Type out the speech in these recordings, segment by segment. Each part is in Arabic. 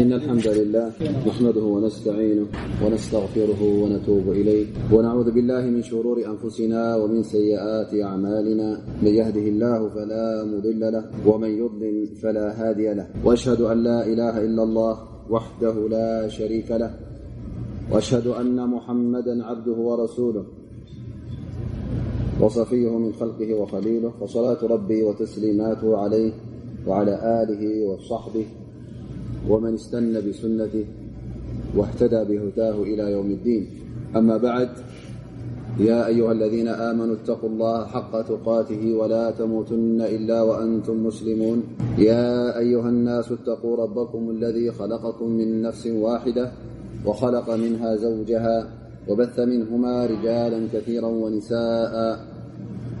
إن الحمد لله نحمده ونستعينه ونستغفره ونتوب إليه ونعوذ بالله من شرور أنفسنا ومن سيئات أعمالنا من يهده الله فلا مضل له ومن يضلل فلا هادي له وأشهد أن لا إله إلا الله وحده لا شريك له وأشهد أن محمدا عبده ورسوله وصفيه من خلقه وخليله فصلاة ربي وتسليماته عليه وعلى آله وصحبه ومن استن بسنته واهتدى بهتاه إلى يوم الدين. أما بعد يا أيها الذين آمنوا اتقوا الله حق تقاته ولا تموتن إلا وأنتم مسلمون. يا أيها الناس اتقوا ربكم الذي خلقكم من نفس واحدة وخلق منها زوجها وبث منهما رجالا كثيرا ونساء.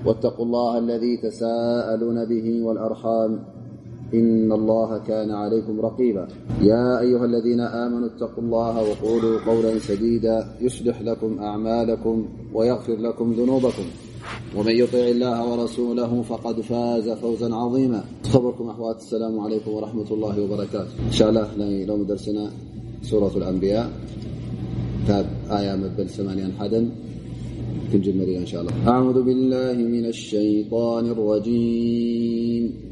واتقوا الله الذي تساءلون به والأرحام. إن الله كان عليكم رقيبا. يا أيها الذين آمنوا اتقوا الله وقولوا قولا سديدا يصلح لكم أعمالكم ويغفر لكم ذنوبكم. ومن يطع الله ورسوله فقد فاز فوزا عظيما. خبركم أحوات السلام عليكم ورحمة الله وبركاته. إن شاء الله لوم درسنا سورة الأنبياء. كتاب آية مبل ثمانيا حدا. كنجمريا إن شاء الله. أعوذ بالله من الشيطان الرجيم.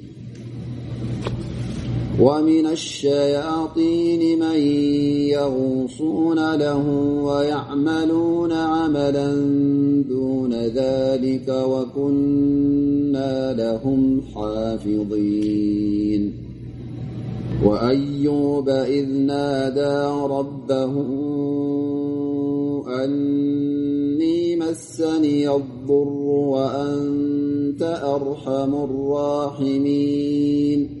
ومن الشياطين من يغوصون له ويعملون عملا دون ذلك وكنا لهم حافظين. وأيوب إذ نادى ربه أني مسني الضر وأنت أرحم الراحمين.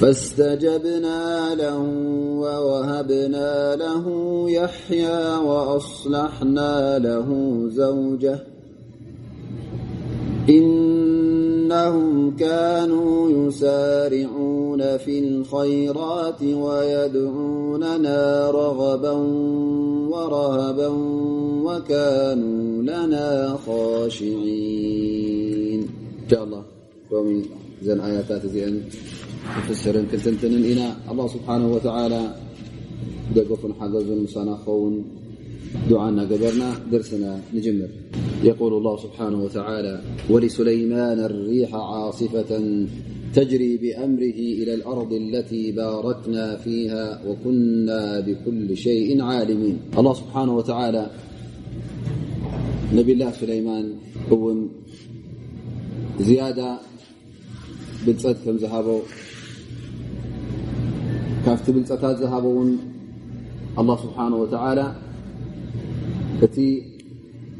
فاستجبنا له ووهبنا له يحيى وأصلحنا له زوجة. إنهم كانوا يسارعون في الخيرات ويدعوننا رغبا ورهبا وكانوا لنا خاشعين. إن شاء الله. زن آياتات ክፍስርን ክንትንትንን ኢና ኣላ ስብሓን ወተዓላ ደገፉን ሓገዙን ምሳና ክኸውን دعانا قبرنا درسنا نجمر. يقول الله سبحانه وتعالى ولسليمان الريح عاصفة تجري بأمره إلى الأرض التي باركنا فيها وكنا بكل شيء عالمين. الله سبحانه وتعالى نبي الله سليمان ون زيادة بنت كم ذهبوا ካብቲ ብልፀታት ዝሃቦ ውን ኣላ ስብሓን ወተዓላ እቲ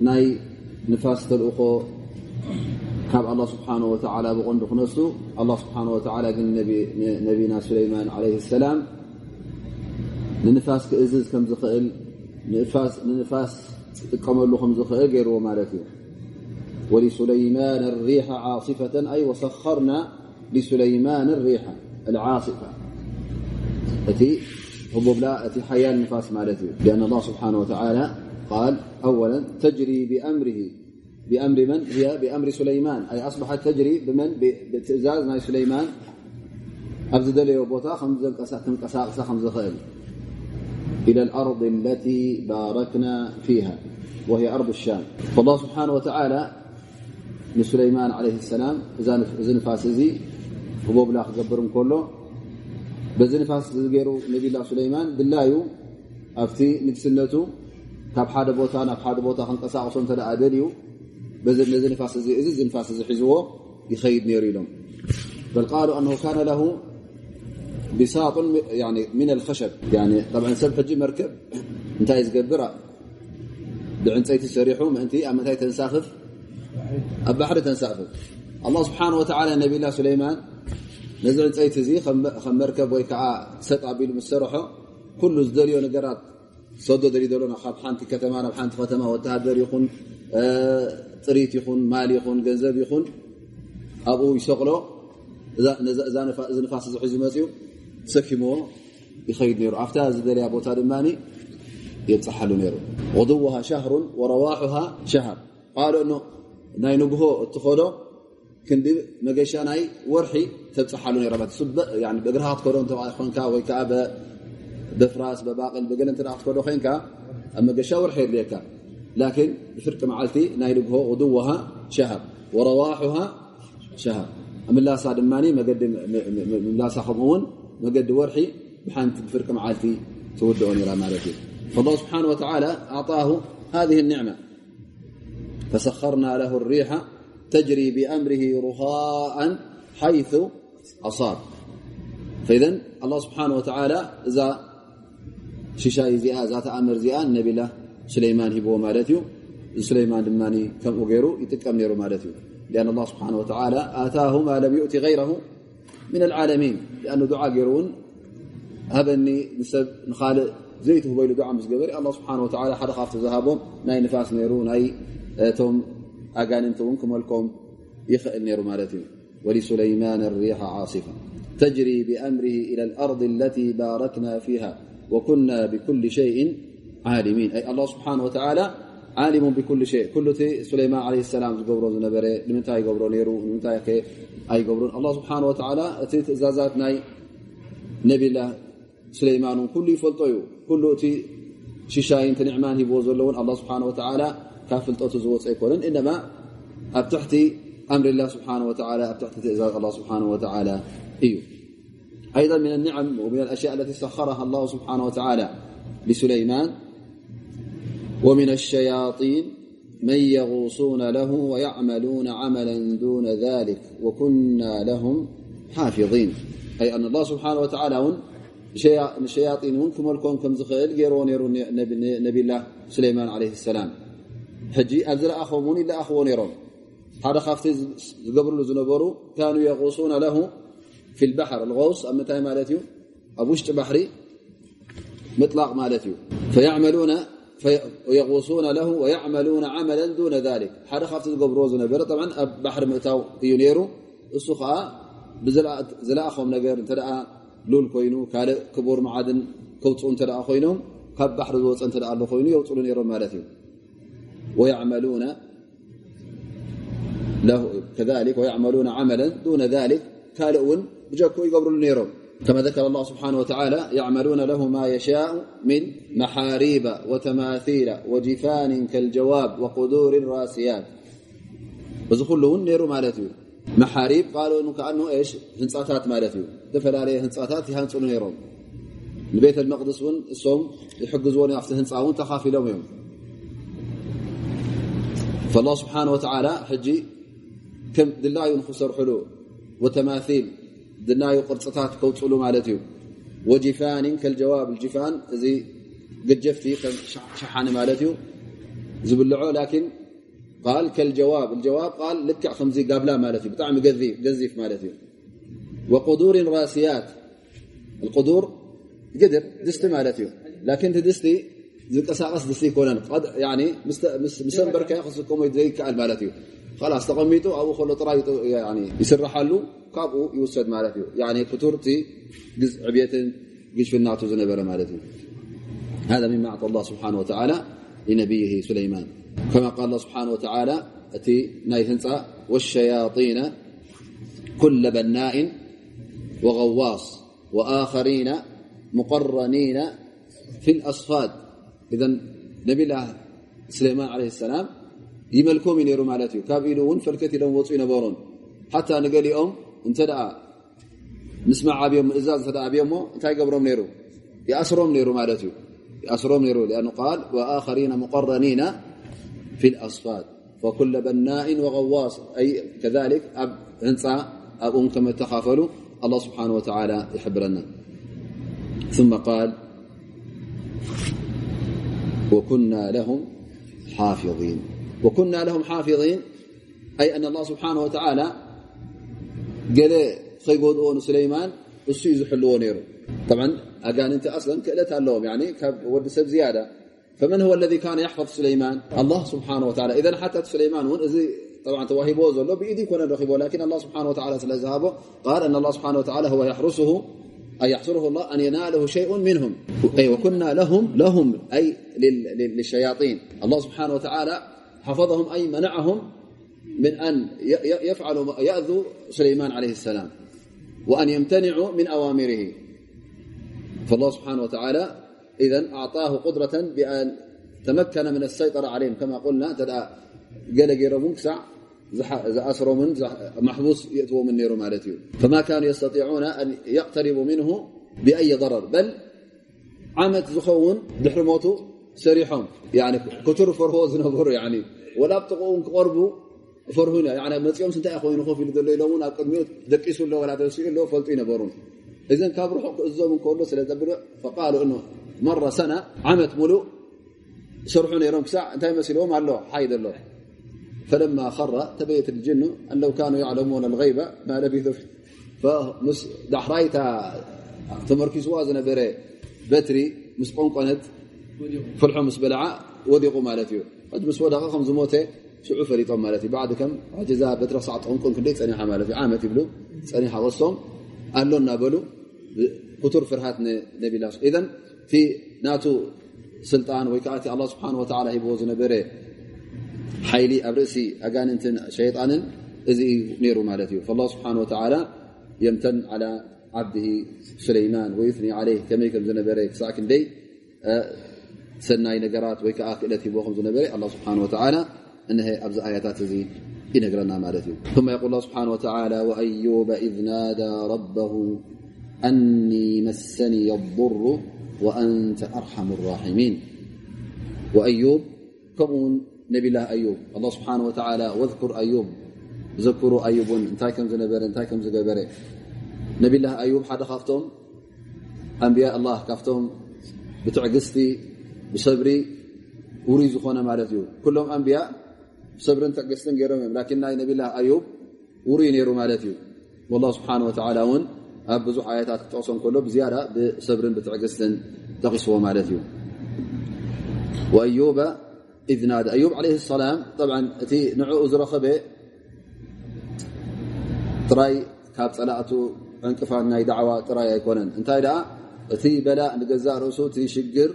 ናይ ንፋስ ተልእኮ ካብ ኣላ ስብሓን ወተዓላ ብቆንዱ ክነሱ ኣላ ስብሓን ወተዓላ ግን ነቢና ስለይማን ዓለይ ሰላም ንንፋስ ክእዝዝ ከም ዝኽእል ንንፋስ ዝጥቀመሉ ከም ዝኽእል ገይርዎ ማለት እዩ ወሊሱለይማን ሪሓ ዓصፈة ኣይ ወሰኸርና ሊሱለይማን ሪሓ ዓصፋ እቲ ህቡብ እቲ ሓያል ንፋስ ማለት እዩ لأن الله ስብሓنه وتعلى قال أولا ተጅሪ ብأምره بأمر من؟ هي بأمر سليمان. أي أصبحت تجري بمن؟ بتእዛዝ ናይ سليمان. ኣብዚ ደለዮ ቦታ ከንቀሳቕሳ ከም ዝኽእል إلى الأرض التي باركنا فيها وهي أرض الشام. فالله سبحانه وتعالى نسليمان عليه السلام እዚ نፋስ እዚ هببላ ክገብር እንከሎ በዚ ንፋስ ገይሩ ነብላ ሱለይማን ድላዩ ኣብቲ ንግስነቱ ካብ ሓደ ቦታ ናብ ሓደ ቦታ ክንቀሳቅሶ እተ ደልዩ ነዚ ንፋስ እዚ እዚ ዚ ንፋስ እዚ ሒዝዎ ይኸይድ ነይሩ ኢሎም በል ቃሉ ኣነሁ ካነ ለሁ ቢሳጥ ምን ልከሸብ ሰብ ሕጂ መርከብ እንታይ ዝገብር ብዕንፀይቲ ሰሪሑ ምእንቲ ኣብ ምንታይ ተንሳኽፍ ኣብ ባሕሪ ተንሳኽፍ ኣላ ስብሓን ወተላ ነብላ ሱለይማን ነዚ ዕንፀይቲ እዚ ከም መርከብ ወይ ከዓ ሰጥ ኣቢሉ ምስ ሰርሖ ኩሉ ዝደልዮ ነገራት ሰዶ ደልዩ ዘሎና ካብ ሓንቲ ከተማ ናብ ሓንቲ ከተማ ወተሃደር ይኹን ጥሪት ይኹን ማል ይኹን ገንዘብ ይኹን ኣብኡ ይሰቕሎ እዚ ንፋስ ዙ መፅኡ ሰኪምዎ ይኸይድ ነይሩ ኣብታ ዝደልያ ቦታ ድማ የፅሓሉ ነይሩ غድዋሃ ሻህሩን ወረዋሑሃ ሻሃር ቃልኡ ናይ ንግሆ እትኸዶ ክንዲ መገሻ ናይ ወርሒ ተብፅሓሉ እግርካ ክትከዶ ኮንካ ወይከዓ ብፍራስ ብባቅል ብገለ እ ክትከዶ ኮንካ ኣብ መገሻ ወርሒ የድልየካ لكن بفرق معلت ي لجه غدوها شهر ورواحها شهر ملاس دماني ملاس ون مقد ورحي بحنت بفرق معلت تودع نر مالت فالله سبحانه وتعالى أعطاه هذه النعمة فسخرنا له الريح تجري بأمره رخاء حيث أصاب. فإذا الله سبحانه وتعالى ششي أمر الله سليمان هب ملت سليمان كم ير يتم ر ملت لأن الله سبحانه وتعالى آتاه ما لم يؤتي غيره من العالمين لأن دعا ر ون هبني نخال نل زيتهبل دعا مس الله سبحانه وتعالى حد خفت زهبم ني نفاس نيرون أي آه، توم ኣጋንንቲ እውን ክመልኮም ይኽእል ነይሩ ማለት እዩ ወሊሱለይማን ሪሓ ዓصፋ ተጅሪ ብኣምርህ إلى الኣርض اለቲ ባረክና ፊሃ ወኩና ብኩل ሸይء ዓሊሚን ኣይ ኣه ስብሓን ወተላ ዓሊሙ ብኩل ሸይ ኩሉ እቲ ሱለይማን ለ ሰላም ዝገብሮ ዝነበረ ንምንታይ ይገብሮ ነይሩ ንምንታይ ኸ ኣይገብሩን ኣه ስብሓን ወተላ እቲ ትእዛዛት ናይ ነቢላ ሱለይማን ን ኩሉ ይፈልጦ እዩ ኩሉ እቲ ሽሻይን ቲ ንዕማን ሂብዎ ዘሎውን ኣه ስብሓን ወተላ ካብ ፍልጠቱ ዝወፅ ኣይኮነን። እነማ ኣብ ትሕቲ ኣምርላ ስብሓን ወ ኣብ ትሕቲ ትእዛዝ ኣ ስብሓን ወተላ እዩ። أيضا من النعم ومن الأشياء التي سخرها الله سبحانه وتعالى لسليمان ومن الشياطين من يغوصون له ويعملون عملا دون ذلك وكنا لهم حافظين أي أن الله سبحانه وتعالى شياطين ون كملكم كم زخل يرو نبي الله سليمان عليه السلام حجي أز لأخم ون لأخو نرم هذا خافت قبرل زنبرو كانوا يغوصون له في البحر الغوص أ متي مالت أب وشط بحري مطلاق مالت فيعملون يغوصون له ويعملون عملا دون ذلك ሓደ ካብቲ ዝገብርዎ ዝነበረ ط ኣብ ባሕሪ ምእታው እዩ ነይሩ እሱ ከዓ ዝለኣኾም ነገር እተ ሉል ኮይኑ ካልእ ክቡር መዓድን ክውፅኡ እተ ኮይኖም ካብ ባሕሪ ዝወፀ እተ ኣሎ ኮይኑ የውፅሉ ነሮም ማለት እዩ ويعملون عملا دون ذلك ካልእ እውን ብጀክ ይገብርሉ ነይሮም كما ذكر الله سبحانه وتعالى يعملون له ما يشاء من محاريب وتماثيل وجفان كالجواب وقدور الراسيات ዚ كل ون نر مالت መሓሪብ ቃል ሽ ህንፃታት ማለት እዩ ዝተፈላለየ ህንፃታት ይሃንፅሉ ነይሮም ንቤት መቅድስ እውን እሶም ይሕግዝዎ ኣብቲ ህንፃ እውን ተካፊሎም እዮም فالله سبحانه وتعالى حجي كم دلاي خسر حلو وتماثيل دلاي قرصتات كوتل ملت ي وجفان كالجواب الجفان ي قجفت شحن ملت ي زبلع لكن قال كالجواب الجواب قال لكع خمزي قبلا ملت ي بطعم قزيف ملت ي وقدور راسيات القدور قدر دستي ملت لكن تدستي زنقساقس دسي كونن قد يعني مست مس مسمبر إيه. كان يخص كوم يدريك على مالتي خلاص تقميتو أو خلو طرا يعني يسرحالو كابو يوسد مالتي يعني فطورتي جزء عبيت جيش في الناتو زنبر مالتي هذا مما أعطى الله سبحانه وتعالى لنبيه سليمان. كما قال الله سبحانه وتعالى أتي ناي والشياطين كل بناء وغواص وآخرين مقرنين في الأصفاد. إذا نبي الله سليمان عليه السلام يملكم ير ملت ي كب إلون فلكت إلم وፅ ينبرن حتى نقلኦم نسمع مسمع بيم إزاز ت بيم እنታይ قبرم نر يأسرم نر ملت ي يأسرم نر لأن قال وآخرين مقرنين في الأصفاد. وكل بناء وغواص. أي كذلك أب انسى أب أم كما تخافلوا. الله سبحانه وتعالى يحبرنا. ثم قال وكنا لهم حافظين. وكنا لهم حافظين أي أن الله سبحانه وتعالى قل خيقدኦ سليمان السيز እዩ ዝሕልዎ طبعا طبعا انت أصلا ክእለት ኣለዎም يعني ወዲ ሰብ فمن هو الذي كان يحفظ سليمان؟ الله سبحانه وتعالى. إذا حتى سليمان ون طبعا ተዋሂቦ ዘሎ بإيدي يኮነ ረኺቦ لكن الله سبحانه وتعالى ስለ قال أن الله سبحانه وتعالى هو يحرسه أي يحصره الله أن يناله شيء منهم. وكنا لهم أي للشياطين. الله سبحانه وتعالى حفظهم أي منعهم من أن يفعلوا يأذوا سليمان عليه السلام. وأن يمتنعوا من أوامره. فالله سبحانه وتعالى إذا أعطاه قدرة بأن تمكن من السيطرة عليهم. كما قلنا ዝኣስሮምን ማحቡስ የእትዎምን ነይሩ ማለት እዩ فማ ካኑ يስተጢعና ኣን يقተሪቡ ምንه ብአይ ضረር በል ዓመት ዝኸውን ድሕሪ ሞቱ ሰሪሖም ክቱር ፈርህዎ ዝነበሩ ወላ ብጥቕኡን ክቐርቡ ፈርሁ መፅኦም ስንታይ ኮይኑ ኮፍ ኢሉ ዘሎ ኢሎውን ኣብ ቅድሚኡ ደቂሱ ሎ ወላ ተሲዑ ሎ ፈልጡ ይነበሩን እዘን ካብ ርሑቕ ክእዞም እንከሎ ስለ ዘብልዕ فቃሉ እ መረ ሰና ዓመት ሙሉእ ሰርሑ ነይሮም ክሳዕ እንታይ መሲልዎም ኣሎ ሓይድ ኣሎ فلما خر تبيت الجن أن لو كانوا يعلمون الغيب ما لبثوا فدحريت تمركز وازن بر بتري مس قنقنت. فلح مس بلع وذق مالت مس ودخم زموت شعو فريطم مالت بعد كم عجز بتر صع قنقن كدي ፀنح مالت عمت يبل ፀنح وصم ኣሎ እናበሉ ቁቱር ፍርሃት ነቢላ እ في ناتو سلطان ወይ الله سبحانه وتعالى ሂብዎ ዝነበረ هب نبر حيل ب رأس أجاننت شيطان نر مالت فالله سبحانه وتعالى يمتن على عبده سليمان ويثني عليه كمي كم نبر كسع كندي سناي نجرات ويك كألت هبم نبر الله سبحانه وتعالى انه أبز آياتات ينجرنا مالت ثم يقول الله سبحانه وتعالى وأيوب إذ نادى ربه أني مسني الضر وأنت أرحم الراحمين وأيوب كمኡ ነብላ ኣዩብ ኣه ስብሓን ወተላ ወذኩር ኣዩብ ዘክሩ ኣዩብን እንታይ ከም ዝነበረ እንታይ ከም ዝገበረ ነብላ ኣዩብ ሓደ ካብቶም ኣንብያ ኣላ ካብቶም ብትዕግስቲ ብሰብሪ ውሩይ ዝኾነ ማለት እዩ ኩሎም ኣንብያ ብሰብርን ትዕግስትን ገይሮም እዮም ላኪን ናይ ነብላ ኣዩብ ውሩይ ነይሩ ማለት እዩ ላ ስብሓን ወተላ እውን ኣብ ብዙሕ ኣያታት ክጠቕሶ ከሎ ብዝያዳ ብሰብርን ብትዕግስትን ጠቂስዎ ማለት እዩ إذ نادى. أيوب عليه السلام طبعا أتي نعو أزر خبي تراي كاب صلاته انقفال ناي دعوة تراي يكونن. انت دا أتي بلاء نقزأ رؤسه تي شقر.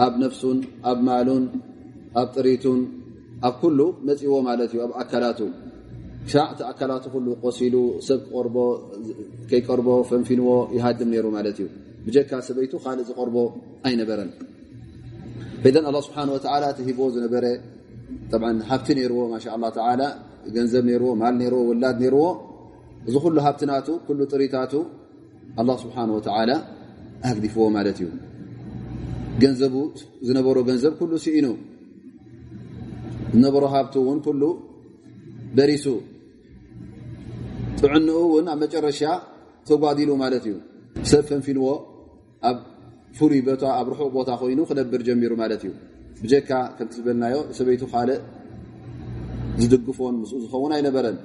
أب نفس أب مال أب طريت أب كل مزيو ومالتي أب أكلاته شعت أكلاته كله قسيلو سب قربو كي قربو فنفنو يهدم نيرو مالتي بجكا كاسبيتو خالد قربو أين برن؟ ኢዘን ኣላ ስብሓን ወተዓላ እቲ ሂቦ ዝነበረ ሃብቲ ነይርዎ ማሻ ላ ተዓላ ገንዘብ ርዎ ማል ርዎ ውላድ ነርዎ እዚ ኩሉ ሃብትናቱ ኩሉ ጥሪታቱ ኣላ ስብሓን ወተዓላ ኣግዲፍዎ ማለት እዩ ገንዘቡ ዝነበሮ ገንዘብ ኩሉ ስኢኑ ዝነበሮ ሃብቲ እውን ኩሉ በሪሱ ጥዕንኡ እውን ኣብ መጨረሻ ተጓዲሉ ማለት እዩ ሰብ ፈንፊንዎ ኣብ ፍሉይ ቦታ ኣብ ርሑቕ ቦታ ኮይኑ ክነብር ጀሚሩ ማለት እዩ ብጀካ ከምቲ ዝበልናዮ ሰበይቱ ካልእ ዝድግፎን ምስኡ ዝኸውን ኣይነበረን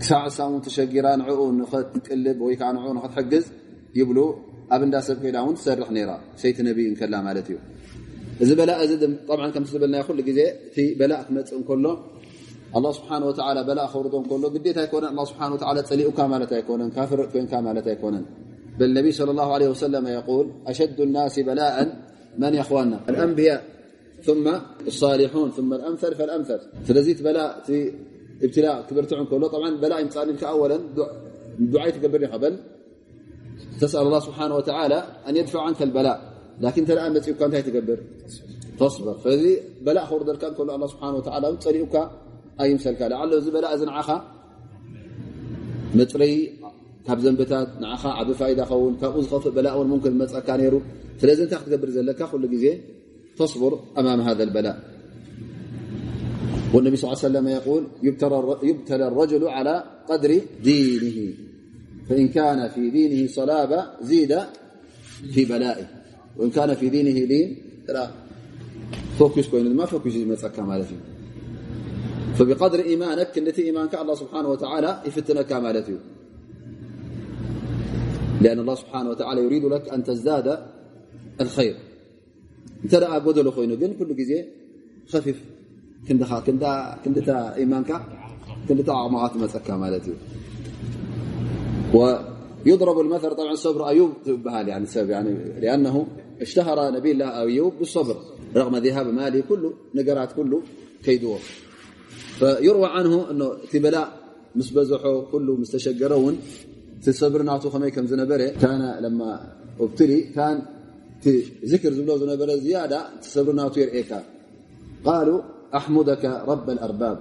ክሳዕ ሳውን ተሸጊራ ንዕኡ ንኽትቅልብ ወይከዓ ንኡ ንኽትሕግዝ ይብሉ ኣብ እንዳ ሰብ ከዳ እውን ትሰርሕ ነራ ሰይቲ ነቢ እንከላ ማለት እዩ እዚ በላእ እዚ ከምቲ ዝበልናዮ ኩሉ ግዜ እቲ በላእ ክመፅእ እንከሎ ኣላ ስብሓን ወላ በላእ ከውርዶ ከሎ ግዴታ ኣይኮነን ስብሓ ፀሊኡካ ማለት ኣይኮነን ካፍርእ ኮንካ ማለት ኣይኮነን بل النبي صلى الله عليه وسلم يقول أشد الناس بلاء من يا أخواننا؟ الأنبياء ثم الصالحون ثم الأمثل فالأمثل فلزيت بلاء في ابتلاء كبرتع كله طبعا بلاء مقالك أولا دعي تقبرني قبل تسأل الله سبحانه وتعالى أن يدفع عنك البلاء. لكن ت الآن مፅኡካ እንታይ ትገብር ተصبር ስለዚ በላእ ክውርደልካ እከሎ ه ስብሓ ፀሊኡካ ኣይምሰልካ ላዓሎ لعله زي بلاء ንዓኻ መፅረይ ካብ ዘንብታት ንዓኻ ዓብ ፋኢዳ ኸውን ካብኡ ዝኸፍእ በላእ ውን ሙምክን መፀካ ነይሩ ስለዚ እንታይ ክትገብር ዘለካ ኩሉ ግዜ تصبر أمام هذا البلاء والنبي صلى ل سلم يقول يبتلى الرجل على قدر دينه فإن كان في دينه صلابة زيد في بلائه وإن كان في دينه لين فوكس مالت فبقدر إيمانك التي إيمانك الله سبحانه وتعالى يفتنك مالت لأن الله سبحانه وتعالى يريد لك أن تزداد الخير እንተ ደኣ ጎደሎ ኮይኑ ግን ኩሉ ግዜ ከፊፍ ክንዲኻ ክንዲታ ኢማንካ ክንዲታ ኣቕማቓ ትመፀካ ማለት እዩ يضرب المثل طبعا صبر أيوب تبهال يعني سبب يعني لأنه اشتهر نبي الله أيوب بالصبر رغم ذهاب ماله كله نقرات كله كيدوه فيروى عنه أنه تبلاء مس بزحو كله مستشقرون تصبر نعطو خمي كم زنبره. كان لما أبتلي كان ذكر زبل زنبر زيادة تسبرنات يرئيك قالوا أحمدك رب الأرباب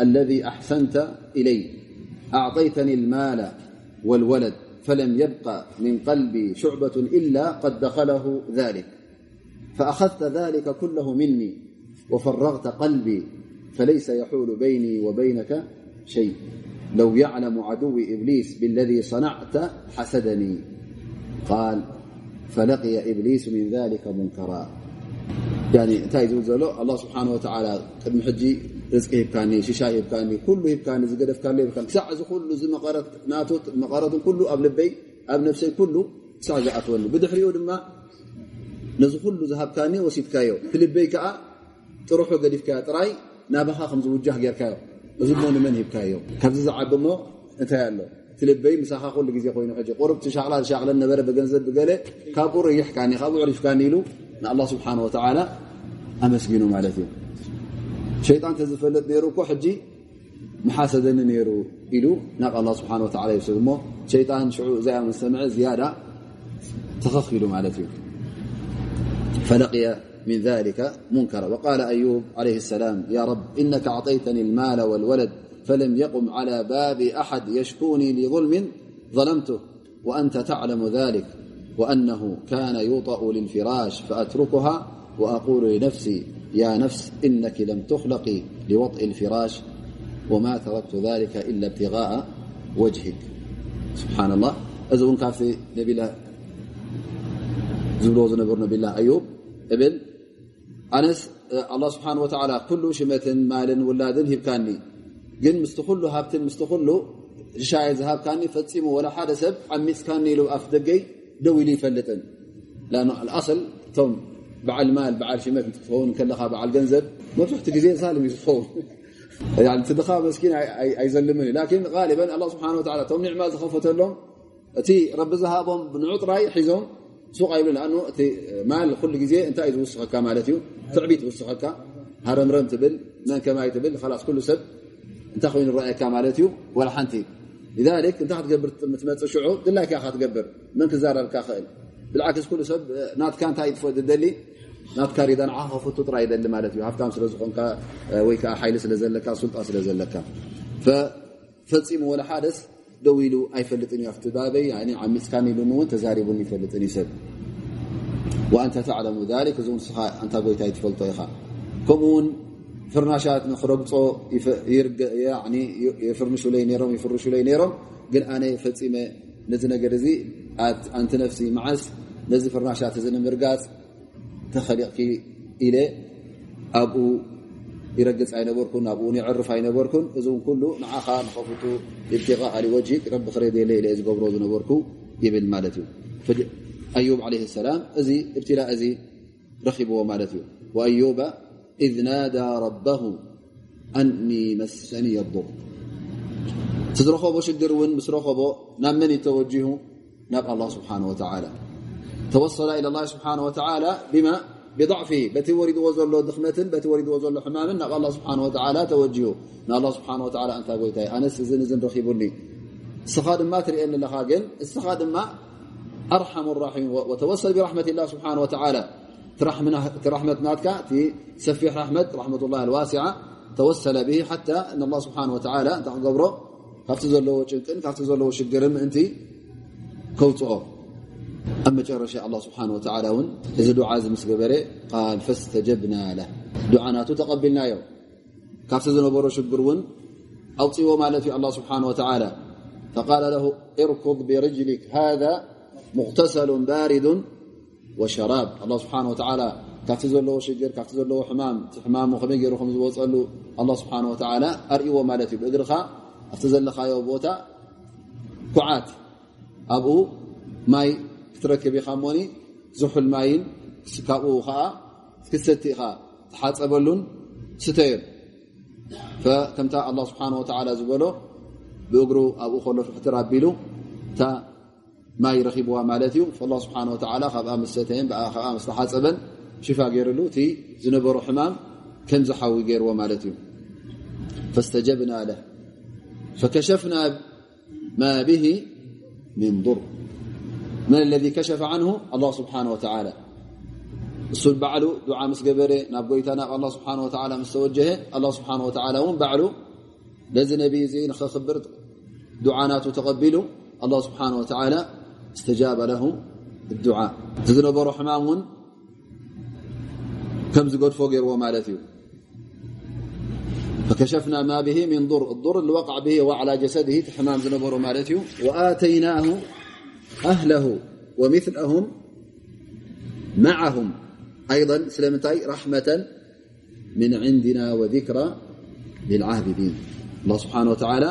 الذي أحسنت إلي. أعطيتني المال والولد فلم يبق من قلبي شعبة إلا قد دخله ذلك. فأخذت ذلك كله مني وفرغت قلبي فليس يحول بيني وبينك شيء. لو يعلم عدو إبليس بالذي صنعت حسدني قال فلقي إبليس من ذلك منكرا يعني እንታይ ዝብል ዘሎ الله سبحانه وتعالى ቅድሚ ሕጂ ርዝቂ ሂብካኒ ሽሻይ ሂብካኒ ኩሉ ሂብካኒ ዝገደፍካሉ ይብካ ክሳዕ እዚ ኩሉ መቐረትን ኩሉ ኣብ ልበይ ኣብ ነፍሰይ ኩሉ ክሳዕ ዝኣትወኒ ብድሕሪኡ ድማ ነዚ ኩሉ ዝሃብካኒ ወሲድካዮ ትልበይ ከዓ ጥሩሑ ገዲፍካዮ ጥራይ ናባኻ ከም ዝውጃህ ጌርካዮ እዚ ሞ ንመን ሂብካዮ ካብዚ ዝዓቢ ሞ እንታይ ኣሎ ትልበይ ምሳኻ ኩሉ ግዜ ኮይኑ ሕ ቁርብ ትሻቕላ ዝሻቕለ ነበረ ብገንዘብ ብገለ ካብኡ ርይሕካኒ ካብኡ ዕሪፍካኒ ኢሉ ንኣላ ስብሓን ወተዓላ ኣመስጊኑ ማለት እዩ ሸይጣን ተዝፈለጥ ነይሩ እኮ ሕጂ መሓሰደኒ ነይሩ ኢሉ ናብ ኣላ ስብሓን ወዓላ ይውሰድ እሞ ሸይጣን ሽዑ እዛ እዛያ መሰምዐ ዝያዳ ተኸኺሉ ማለት እዩ ፈለቅያ من ذلك منكرا. وقال أيوب عليه السلام يا رب إنك أعطيتني المال والولد فلم يقم على باب أحد يشكوني لظلم ظلمته وأنت تعلم ذلك وأنه كان يوطأ للفراش فأتركها وأقول لنفسي يا نفس إنك لم تخلقي لوطء الفراش وما تركت ذلك إلا ابتغاء وجهك. سبحان الله ن كف نبله زبل نبر نبي الله أيوب بل ኣነስ ኣላ ስብሓን ወላ ኩሉ ሽመትን ማልን ውላድን ሂብካኒ ግን ምስቲ ኩሉ ሃብትን ምስቲ ኩሉ ሻይ ዝሃብካኒ ፈፂሙ ወላ ሓደ ሰብ ዓሚፅካኒ ኢሉ ኣፍ ደገይ ደው ኢሉ ይፈልጥን ኣስል እቶም በዓል ማል በዓል ሽመት እንትትኸውን ከለኻ በዓል ገንዘብ መብዛሕትኡ ግዜ ሳልም እዩ ዝኸውን ትድኻ መስኪን ኣይዘልምን እዩ ላን غሊበ ስብሓ እቶም ኒዕማ ዝኸፈተሎም እቲ ረቢ ዝሃቦም ብንዑ ጥራይ ሒዞም ሱቅ ይብሉ ኣ እቲ ማል ኩሉ ግዜ እንታይ እዩ ዝውስኸካ ማለት እዩ ትዕቢት ዝውስኸካ ሃረምረም ትብል መንከማይ ትብል ላስ ኩሉ ሰብ እንታይ ኮይኑ ረአየካ ማለት እዩ ወላ ሓንቲ እንታይ ክትገብር ትመፅእ ሽዑ ድላይካ ትገብር መን ክዛረብካ ክእል ብልዓክስ ኩሉ ሰብ ናትካ እንታይ ጥፎ ደሊ ናትካ ሪዳ ንዓ ከፈቱ ጥራይ ደሊ ማለት እዩ ሃፍታም ስለ ዝኾንካ ወይ ከዓ ሓይሊ ስለ ዘለካ ስልጣ ስለ ዘለካ ፈፂሙ ወላ ሓደስ ደው ኢሉ ኣይፈልጥን እዩ ኣብቲ ባበይ ኣብ ምስካን ኢሉኒ እውን ተዛሪቡን ይፈልጥን እዩ ሰብ ወኣንተ ተዕለሙ ذሊክ እዚ ንስኻ እንታ ጎይታ ይትፈልጦ ኢኻ ከምኡውን ፍርናሻት ንክረግፆ የፍርንሽለይ ነይሮም ይፍርሽለይ ነይሮም ግን ኣነ ፈፂመ ነዚ ነገር እዚ ኣንቲ ነፍሲ መዓስ ነዚ ፍርናሻት እዚ ንምርጋፅ ተኸሊቕኪ ኢለ ኣብኡ ይረግፅ ኣይነበርኩን ኣብኡ ይዕርፍ ኣይነበርኩን እዚ እውን ኩሉ ንዓኻ ንኸፍቱ ብትቃ ወጅ ረቢ ክረድየለ ኢ ዝገብሮ ዝነበርኩ ይብል ማለት እዩ ኣዩብ ለ ሰላም እዚ እብትላ እዚ ረኪብዎ ማለት እዩ ወኣዩባ إذ نادى ربه أني مسني الضر ترخب شجر ون مس رخب نب من يتوجه نب الله سبحانه وتعالى توصل إلى الله سبحانه وتعالى بما ብضዕፊ በቲ ወሪድዎ ዘሎ ድኽመትን በቲ ወሪድዎ ዘሎ ሕማምን ናብ ኣላ ስብሓን ወላ ተወጅሁ ንኣላ ስብሓን ወላ እንታ ጎይታይ ኣነስ እዝን እዝን ረኺቡኒ እስኻ ድማ ትርአየኒ ኣለኻ ግን እስኻ ድማ ኣርሓሙ ራሒም ወተወሰል ብራሕመት ላ ስብሓን ወተላ ቲ ራሕመት ናትካ እቲ ሰፊሕ ራሕመት ራሕመት ላ ዋሲዓ ተወሰለ ብሂ ሓታ ንላ ስብሓን ወላ እንታይ ክገብሮ ካብቲ ዘለዎ ጭንቅን ካብቲ ዘለዎ ሽግርን ምእንቲ ከውፅኦ ኣብ መጨረሻ ኣ ስብሓን ወተላ እውን እዚ ድዓ እዚ ምስ ገበረ ቃል ፈስተጀብና ለ ድዓ ናቱ ተቐቢልናዮ ካብቲ ዝነበሮ ሽግር እውን ኣውፅዎ ማለት እዩ ኣ ስብሓን ወተላ فقال له እርኩብ ብርጅሊክ ሃذ مغتሰሉ ባሪዱ ወሸራብ ኣ ስብሓን و ካብቲ ዘለዎ ሽግር ካብቲ ዘለዎ ሕማም ቲ ሕማሙ ከመይ ገይሩ ከም ዝወፀሉ ኣ ስብሓን و ኣርእዎ ማለት እዩ ብእግርኻ ኣብቲ ዘለኻዮ ቦታ ኩዓት ኣብኡ ማይ ትረክብ ኢኻ እሞኒ ዝሑል ማይን ካብኡ ከዓ ክሰቲ ኢኻ ትሓፀበሉን ስተዩን ከምታ ኣላ ስብሓን ወተዓላ ዝበሎ ብእግሩ ኣብኡ ከሎ ፍሕትር ኣቢሉ እታ ማይ ረኺብዋ ማለት እዩ ላ ስብሓን ወተዓላ ካብኣ ምስሰተየን ካብኣ መስተሓፀበን ሽፋ ገይሩሉ እቲ ዝነበሩ ሕማም ከም ዝሓዊ ገይርዎ ማለት እዩ ፈስተጀብና ለ ፈከሸፍና ማ ብሂ ምን ضር من الذي كشف عنه الله سبحانه وتعالى. س بعل دعا مس قبر ب يت الله سبحانه وتعالى مستوجه الله سبحانه وتعالى ون بعل ذ نبي نخبر دعانات تقبل الله سبحانه وتعالى استجاب له الدعاء نبر حمام ون كم قدف رو ملت ي فكشفنا ما به من ضر الضر الوقع به وعلى جسده حمام نبر ملت ي وآتيناه أهله ومثلهم معهم أيضا سلمنتي رحمة من عندنا وذكرى للعابدين الله سبحانه وتعالى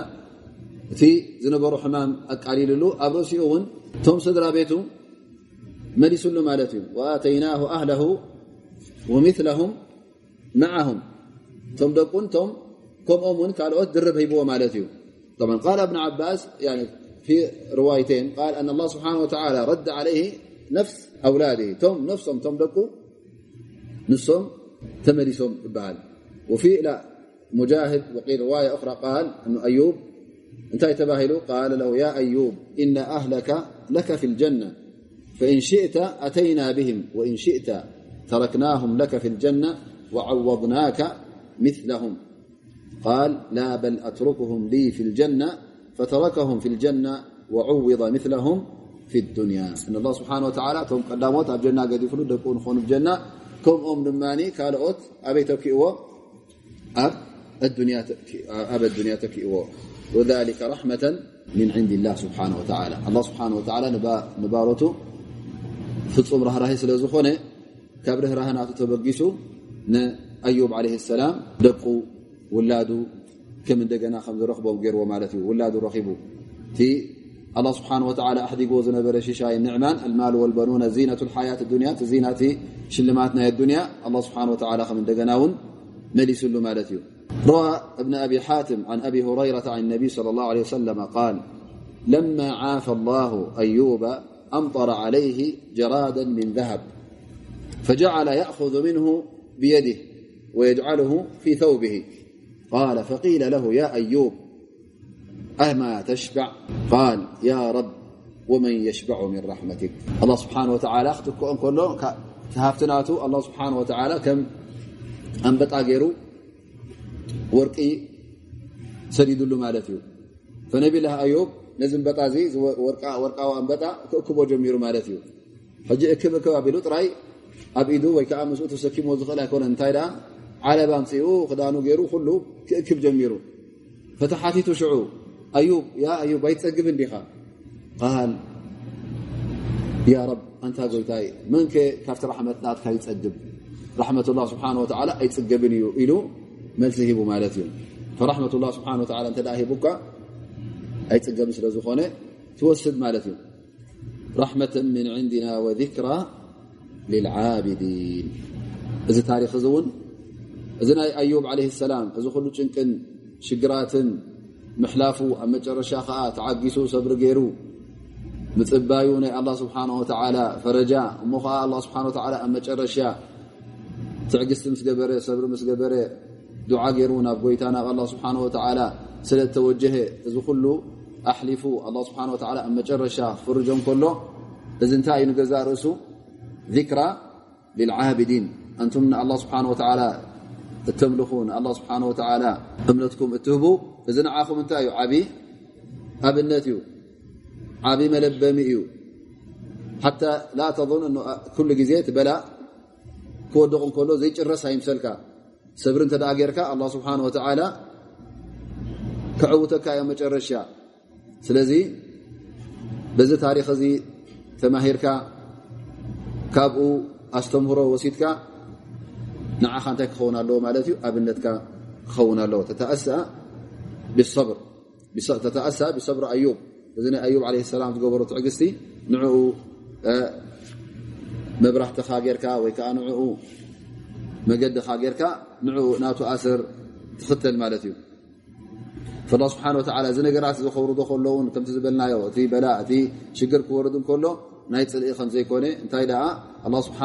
እቲ ዝነበሩ ሕማም ኣቃሊልሉ ኣብ ርእሲኡ እውን እቶም ስድራ ቤቱ መሊሱሉ ማለት እዩ ወኣተይናሁ ኣህለሁ ወምثለሁም መዓሁም እቶም ደቁን ቶም ከምኦም ውን ካልኦት ድርብ ሂብዎ ማለት እዩ ቃል እብን ዓባስ في روايتين قال أن الله سبحانه وتعالى رد عليه نفس أولاده. م نفسم م دق نسم تملسم بهل وفي لا مجاهد وقيل رواية أخرى قال أن أيوب انتهي تباهل قال له يا أيوب إن أهلك لك في الجنة فإن شئت أتينا بهم وإن شئت تركناهم لك في الجنة وعوضناك مثلهم. قال لا بل أتركهم لي في الجنة فتركهم في الجنة وعوض مثلهم في الدنيا. إن الله سبحانه وتعالى م قدمت ب جنة قدفل دق نخن بجنة كمم دمن كلت أبي تكئو أب الدنيا تكئو وذلك رحمة من عند الله سبحانه وتعالى. الله سبحانه وتعالى نبارت فم رهره سل زخن كب رهرهنت تبقس ن أيوب عليه السلام دقوا ولاد ከም እንደገና ከም ዝረክቦም ገይርዎ ማለት እዩ ውላዱ ረኪቡ እቲ ኣላ ስብሓን ወተዓላ ኣሕዲግዎ ዝነበረ ሽሻይ ንዕማን ኣልማል ወልበኑና ዚነት ሓያት ዱንያ እቲ ዚናቲ ሽልማት ናይ ኣዱንያ ኣላ ስብሓን ወላ ከም እንደገና እውን መሊሱሉ ማለት እዩ روى ابن أبي حاتم عن أبي هريرة عن النبي صلى الله عليه وسلم قال لما عافى الله أيوب أمطر عليه جرادا من ذهب فجعل يأخذ منه بيده ويجعله في ثوبه قال فقيل له يا أيوب أما تشبع؟ قال يا رب ومن يشبع من رحمتك؟ الله سبحانه وتعالى أخكم كل هفتنات الله سبحانه وتعالى كم أنبط غير ورق سديدل مالت فنبي له أيوب نز نبط ورق أنبط كب جمير مالت ي ج كب كبابل ري ኣብ ኢዱ ወይ ከዓ ምስኡ ተሰኪሞ ዝኽእል ኣይኮነ እንታይ ዓለባ ንፅኡ ክዳኑ ገይሩ ኩሉ ክእክብ ጀሚሩ ፈተሓቲቱ ሽዑ ኣዩብ ያ ኣዩብ ኣይትፀግብ እንዲኻ ቃል ያ ረብ እንታ ጎይታይ መንከ ካብቲ ራሕመት ናትካ ይፀግብ ራሕመት ላ ስብሓን ወተላ ኣይፅገብን እዩ ኢሉ መልሲ ሂቡ ማለት እዩ ፈራሕመት ላ ስብሓን ወላ እንተ ሂቡካ ኣይፅገብን ስለ ዝኾነ ትወስድ ማለት እዩ ራሕመة ምን ዕንድና ወذክራ ልልዓብዲን እዚ ታሪክ እዚ እውን እዚ ናይ ኣዩብ ዓለ ሰላም እዚ ኩሉ ጭንቅን ሽግራትን ምሕላፉ ኣብ መጨረሻ ከዓ ተዓጊሱ ሰብሪ ገይሩ ምፅባዩ ናይ ኣላ ስብሓን ወተዓላ ፈረጃ እሞ ከዓ ኣ ስብሓን ወተዓላ ኣብ መጨረሻ ትዕግስቲ ምስ ገበረ ሰብሪ ምስ ገበረ ዱዓ ገይሩ ናብ ጎይታ ናብ ኣላ ስብሓን ወተዓላ ስለ ተወጀሀ እዚ ኩሉ ኣሕሊፉ ኣላ ስብሓን ወተዓላ ኣብ መጨረሻ ክፍርጆም ከሎ እዚ እንታይ እዩ ንገዛ ርእሱ ذክራ ልልዓብዲን እንቱም ንኣላ ስብሓን ወተዓላ እተምልኹ ንኣه ስብሓን ወተዓላ እምነትኩም እትህቡ እዚ ንዓኹም እንታይ እዩ ዓብዪ ኣብነት እዩ ዓብዪ መለበሚ እዩ ሓታ ላ ተظን እ ኩሉ ግዜ ቲ በላ ክወድቕ እንከሎ ዘይጭረስ ኣይምሰልካ ሰብሪ እንተ ደኣ ጌርካ ኣላ ስብሓን ወተዓላ ክዕውተካ ዮም መጨረሻ ስለዚ በዚ ታሪክ እዚ ተማሂርካ ካብኡ ኣስተምህሮ ወሲድካ ንዓኻ እንታይ ክኸውን ኣለዎ ማለት እዩ ኣብነትካ ክኸውን ኣለዎ ተተኣሳ ብሰብሪ ኣዩብ እዚ ናይ ኣዩብ ለ ሰላም ዝገበሮ ትዕግስቲ ንዕኡ መብራህትኻ ጌርካ ወይ ከዓ ንዕኡ መገድኻ ጌርካ ንዕኡ ናቱ ኣስር ትኽተል ማለት እዩ ስብሓ እዚ ነገራት ዝኸብሩ ከለውን ከምቲ ዝበልናዮ እቲ በላ እቲ ሽግር ክወርድ ከሎ ናይ ፅልኢ ከም ዘይኮነ እንታይ ደ ስብሓ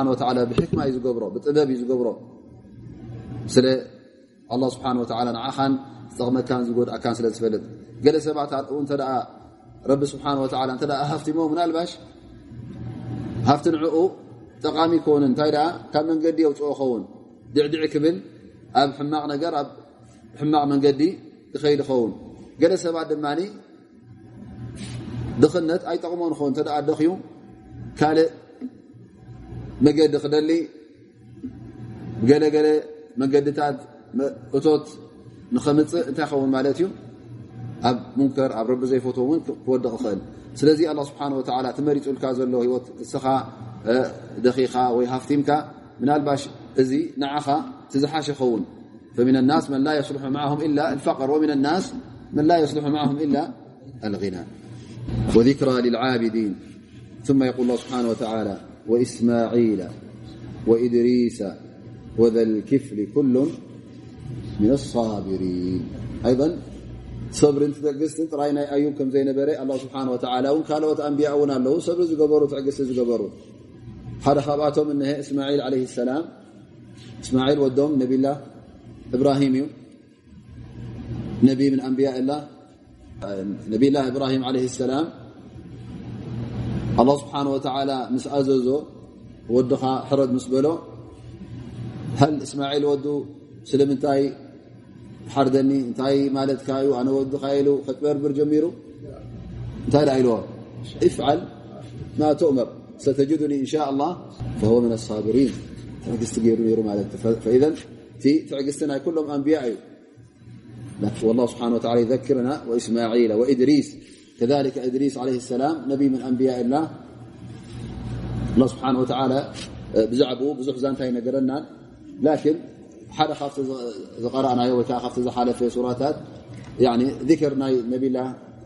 ብሕክማ እዩ ዝገብሮ ብጥበብ እዩ ዝገብሮ ስለ ስብሓ ንዓኻን ዝጠቕመካን ዝጎድእካን ስለ ዝፈልጥ ገለ ሰባት ተ ረቢ ስብሓ እተ ሃፍቲሞ ምናልባሽ ሃፍቲ ንዕኡ ጠቃሚ ይከውንን እንታይ ካብ መንገዲ የውፅኦ ኸውን ድዕድዒ ክብል ኣብ ሕማቕ ነገር ኣብ ሕማቕ መንገዲ ይኸይድ ኸውን ገለ ሰባት ድማ ድኽነት ኣይጠቕሞ ንኸውን እተ ደኽዩ ካልእ መገዲ ክደሊ ገለገለ መገድታት እቶት ንኸምፅእ እንታይ ይኸውን ማለት እዩ ኣብ ሙንከር ኣብ ረቢ ዘይፈትዎ እውን ክወድቕ ይኽእል ስለዚ ኣላ ስብሓን ወላ ትመሪፁልካ ዘሎ ሂወት እስኻ ደኺኻ ወይ ሃፍቲምካ ምናልባሽ እዚ ንዓኻ ትዝሓሽ ይኸውን فمن الناس من لا يصلح معهم إلا الفقر ومن الناس من لا يصلح معهم إلا الغنى وذكرى للعابدين ثم يقول الله سبحانه وتعالى وإسماعيل وإدريس وذا الكفل كل من الصابرين. أيضا صبر انت تعقست انت رأينا أيوب كم زي الله سبحانه وتعالى. وان قال وتأنبياء ون الله صبر زقبر وتعقست زقبر هذا خباتهم إنه إسماعيل عليه السلام. إسماعيل ودهم نبي الله إبراهيم نبي من أنبياء الله. نبي الله إبراهيم عليه السلام. الله سبحانه وتعالى مس أزز ود حرد مس بله هل إسماعيل ود سلمنت حردني نت مالتك أنا ود ل برجميرو جمير لا ايلو افعل ما تؤمر. ستجدني إن شاء الله فهو من الصابرين. تعقست ر ر فإذ تعقست ي كلم أنبياء. والله سبحانه وتعالى يذكرنا وإسماعيل وإدريس. كذلك إدريس عليه السلام نبي من أنبياء الله. الله سبحانه وتعالى آه، بزعبو بزح زنت نقرنا لكن حد خف قرأن خف حلف يعني ذكر نبي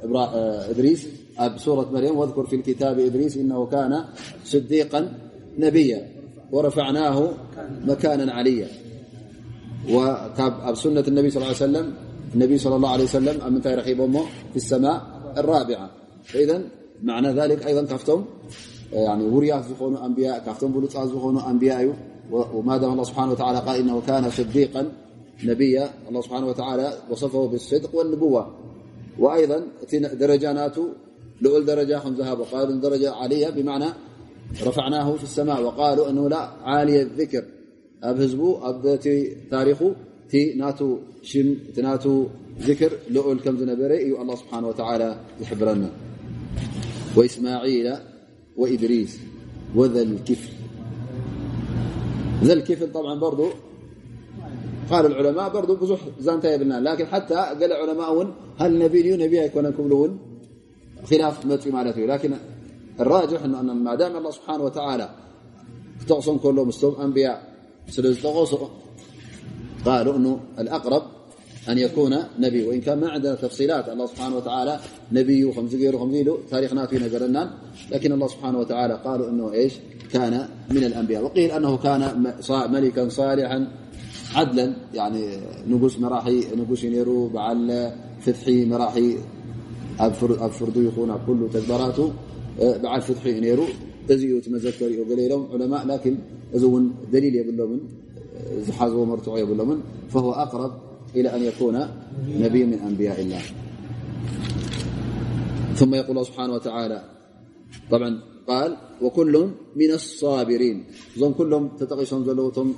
نبل آه، إدريس أب سورة مريم واذكر في الكتاب إدريس إنه كان صديقا نبيا ورفعناه مكانا عليا. سنة النبي صلى الله عليه وسلم النبي صلى الله عليه وسلم منت أمه؟ في السماء الرابعة. فاذا معنى ذلك أيضا كفتم وريت ن أنبياء كفتم بلت ن أنبياء أيوه. وما دام الله سبحانه وتعالى قال إنه كان صديقا نبيا الله سبحانه وتعالى وصفه بالصدق والنبوة. وأيضا درجة نات لؤل درجة خم ذهب قال درجة علية بمعنى رفعناه في السماء وقالوا أنه لا عالي الذكر. أب هزب أب تاريخ ت ذكر لؤل كم نبر الله سبحانه وتعالى يحبرنا. وإسماعيل وإدريس وذا الكفل. ذا الكفل طبعا برضو. قال العلماء برضو بزح زانت يبلنا لكن حتى قال علماء ون هل نبي نبي يكون كبلون خلاف مت مالته لكن الراجح أن ما دام الله سبحانه وتعالى تقصم كله مستم أنبياء سلتقص قالوا أنه الأقرب أن يكون نبي. وإن كان ما عندنا تفصيلات الله سبحانه وتعالى نبي ر تاريخنات نرنا لكن الله سبحانه وتعالى قالوا أنه إيش؟ كان من الأنبياء. وقيل أنه كان ملكا صالحا عدلا. يعني نقس مراحي نقس نير بعل فتحي مراحي. فرد يخون كل تكبرات بعل فتحي نير ذ تمذكر ليلم علماء. لكن ذ ون دليل يبلم زحزو مرتع يبلم فهو أقرب إلى أن يكون نبي من أنبياء الله. ثم يقول الله سبحانه وتعالى طبعا قال وكل من الصابرين. م كلم تتقسم لوم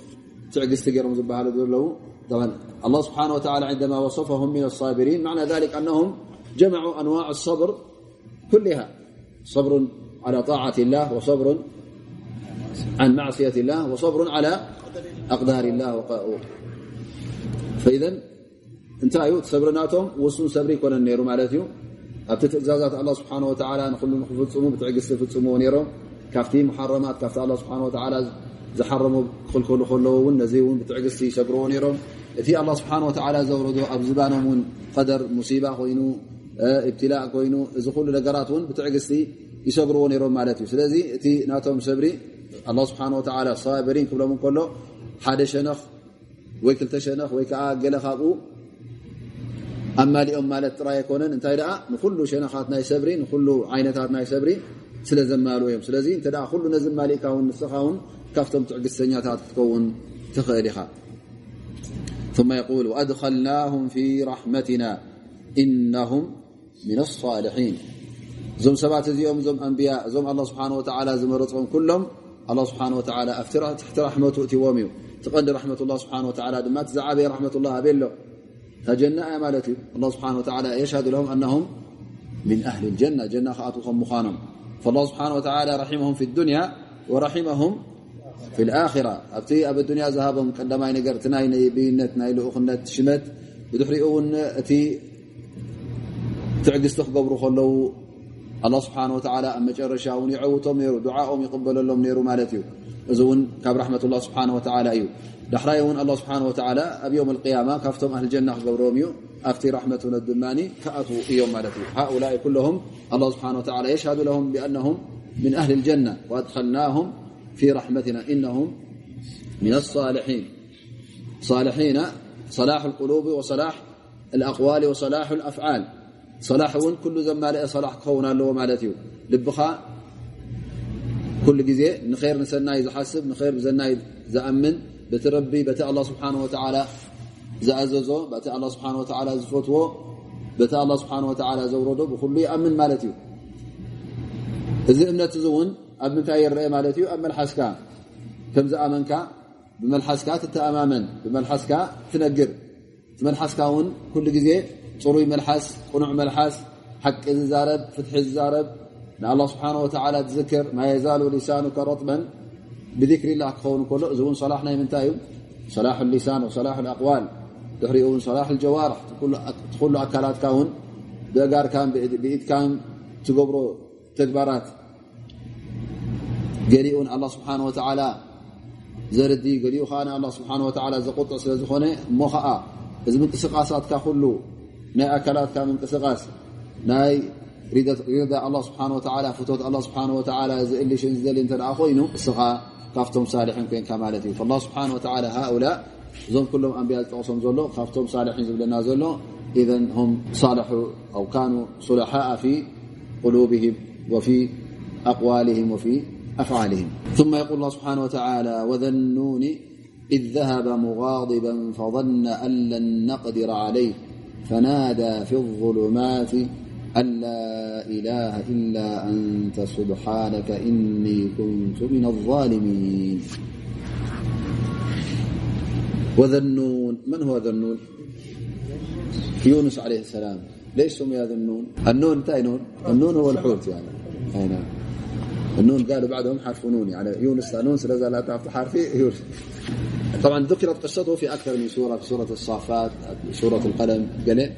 تعقست رم زبهل لو طبعا الله سبحانه وتعالى عندما وصفهم من الصابرين معنى ذلك أنهم جمعوا أنواع الصبر كلها. صبر على طاعة الله وصبر عن معصية الله وصبر على أقدار الله فإذ እንታይ እዩ ሰብሪናቶም ውሱን ሰብሪ ይኮነን ነይሩ ማለት እዩ ኣብቲ ትእዛዛት ኣላ ስብሓን ወተላ ንኩሉ ንክፍፅሙ ብትዕግዝቲ ፍፅምዎ ነይሮም ካብቲ መሓረማት ካብቲ ኣላ ስብሓ ወላ ዝሓረሙ ክክልከሉ ከለዎ እውን ነዚ እውን ብትዕግዝቲ ይሰብርዎ ነይሮም እቲ ኣላ ስብሓን ወተላ ዘውረዶ ኣብ ዝባኖም እውን ቀደር ሙሲባ ኮይኑ እብትላእ ኮይኑ እዚ ኩሉ ነገራት እውን ብትዕግዝቲ ይሰብርዎ ነይሮም ማለት እዩ ስለዚ እቲ ናቶም ሰብሪ ኣላ ስብሓን ወላ ሳብሪን ክብሎም እንከሎ ሓደ ሸነኽ ወይ ክልተ ሸነኽ ወይ ከዓ ገለ ካብኡ ኣማሊኦም ማለት ጥራይ ኣይኮነን እንታይ ደኣ ንኩሉ ሸነኻት ናይ ሰብሪ ንኩሉ ዓይነታት ናይ ሰብሪ ስለ ዘማልኡ እዮም ስለዚ እንተ ኩሉ ነዚ ማሊእካ ውን ንስኻ ውን ካብቶም ትዕግዝተኛታት ክትከውን ትኽእል ኢኻ ثم يقول وأدخلناهم في رحمتنا إنهم من الصالحين እዞም ሰባት እዚኦም እዞም ኣንብያ እዞም ኣه ስብሓ ወ ዝመረፆም ኩሎም ኣه ስብሓ ወ ትሕቲ ራሕመቱ እትዎም እዩ تقدر رحمة الله سبحانه وتعالى دما تزعب رحمة الله بله تجنة مالت الله سبحانه وتعالى يشهد لهم أنهم من أهل الجنة. جنة خأتم مخانم فالله سبحانه وتعالى رحمهم في الدنيا ورحمهم في الآخرة. ኣብቲ ኣብ ዱንያ ዝሃቦም ቀዳማይ ነገር እቲ ናይ ነብይነት ናይ ልኡኽነት ሽመት ብድሕሪኡ እውን እቲ ትዕግዝቲ ክገብሩ ከለዉ ኣላ ስብሓን ወተዓላ ኣብ መጨረሻ እውን ይዕውቶም ነይሩ ድዓኦም ይቕበለሎም ነይሩ ማለት እዩ እዚ እውን ካብ ራሕመት ላ ስብሓን ወተላ እዩ ዳሕራይ እውን ኣላ ስብሓን ወተላ ኣብ ዮም ልቅያማ ካብቶም ኣህል ጀና ክገብሮም እዩ ኣብቲ ራሕመት እውነት ድማ ከኣት እዮም ማለት እዩ ሃኡላ ኩለሁም ኣላ ስብሓን ወላ የሽሃዱ ለም ብኣነም ምን ኣህሊ ልጀና ወኣድኸልናሁም ፊ ራሕመትና እነሁም ኣሳልሒን ሳልሒና ሰላሕ صلاح ወሰላሕ وصلاح ወሰላሕ وصلاح ሰላሕ እውን ኩሉ ዘማልአ ሰላሕ ክኸውን ኣለዎ ማለት እዩ ልብኻ ኩሉ ግዜ ንር ንሰናይ ዝሓስብ ንር ብዘናይ ዝኣምን በቲ ረቢ በቲ ኣላ ስብሓን ወተላ ዝኣዘዞ በቲ ኣላ ስብሓን ወተላ ዝፈትዎ በቲ ኣላ ስብሓን ወተላ ዘውረዶ ብኩሉ ይኣምን ማለት እዩ እዚ እምነት እዚ እውን ኣብ ምንታይ ይረአ ማለት እዩ ኣብ መልሓስካ ከም ዝኣመንካ ብመልሓስካ ትተኣማመን ብመልሓስካ ትነግር እቲ መልሓስካ እውን ኩሉ ግዜ ፅሩይ መልሓስ ቁኑዕ መልሓስ ሓቂ ዝዛረብ ፍትሒ ዝዛረብ ንኣላ ስብሓን ወተዓላ ዝዝክር ማየዛሉ ሊሳኑከ ረጥበን ብذክሪ ላ ክኸውን ከሎ እዚ እውን ሰላሕ ናይ ምንታይ እዩ ሰላሕ ሊሳን ወሰላሕ ኣቕዋል ድሕሪኡ እውን ሰላሕ ጀዋርሕ ትኩሉ ኣካላትካ ውን ብእጋርካን ብኢድካን ትገብሮ ተግባራት ገሊኡ ንኣላ ስብሓን ወተዓላ ዘርዲ ገሊኡ ከዓ ንኣ ስብሓን ወላ ዘቁጥዕ ስለ ዝኾነ እሞ ከዓ እዚ ምንቅስቃሳትካ ኩሉ ናይ ኣካላትካ ምንቅስቃስ ናይ ሪዳ ኣ ስብሓ ፍቶት ስብሓ ዘእልሽን ዝደሊ እተ ኮይኑ እስኻ ካብቶም ሳልሒን ኮንካ ማለት እዩ። ስብሓ ሃؤላ እዞም ኩሎም ኣንብያ ዝጠቕሶም ዘሎ ካብቶም ሳልሒን ዝብለና ዘሎ إذن هم صالحوا أو كانوا صلحاء في قلوبهم وفي أقوالهم وفي أفعالهم ثم يقول الله سبحانه وتعالى وذنون إذ ذهب مغاضبا فظن أن لن نقدر عليه فنادى في الظلمات أن لا إله إلا أنت سبحانك إني كنت من الظالمين. وذنون من هو ذنون؟ يونس عليه السلام. ليش سمي ذنون النون؟ نتي نون؟ النون هو الحوت يعني. أي نعم. النون قالوا بعدهم حرف نون يعني يونس نون سلازال تعرف حرفي يونس. طبعا ذكرت قصته في أكثر من سورة في سورة الصافات سورة القلم. قال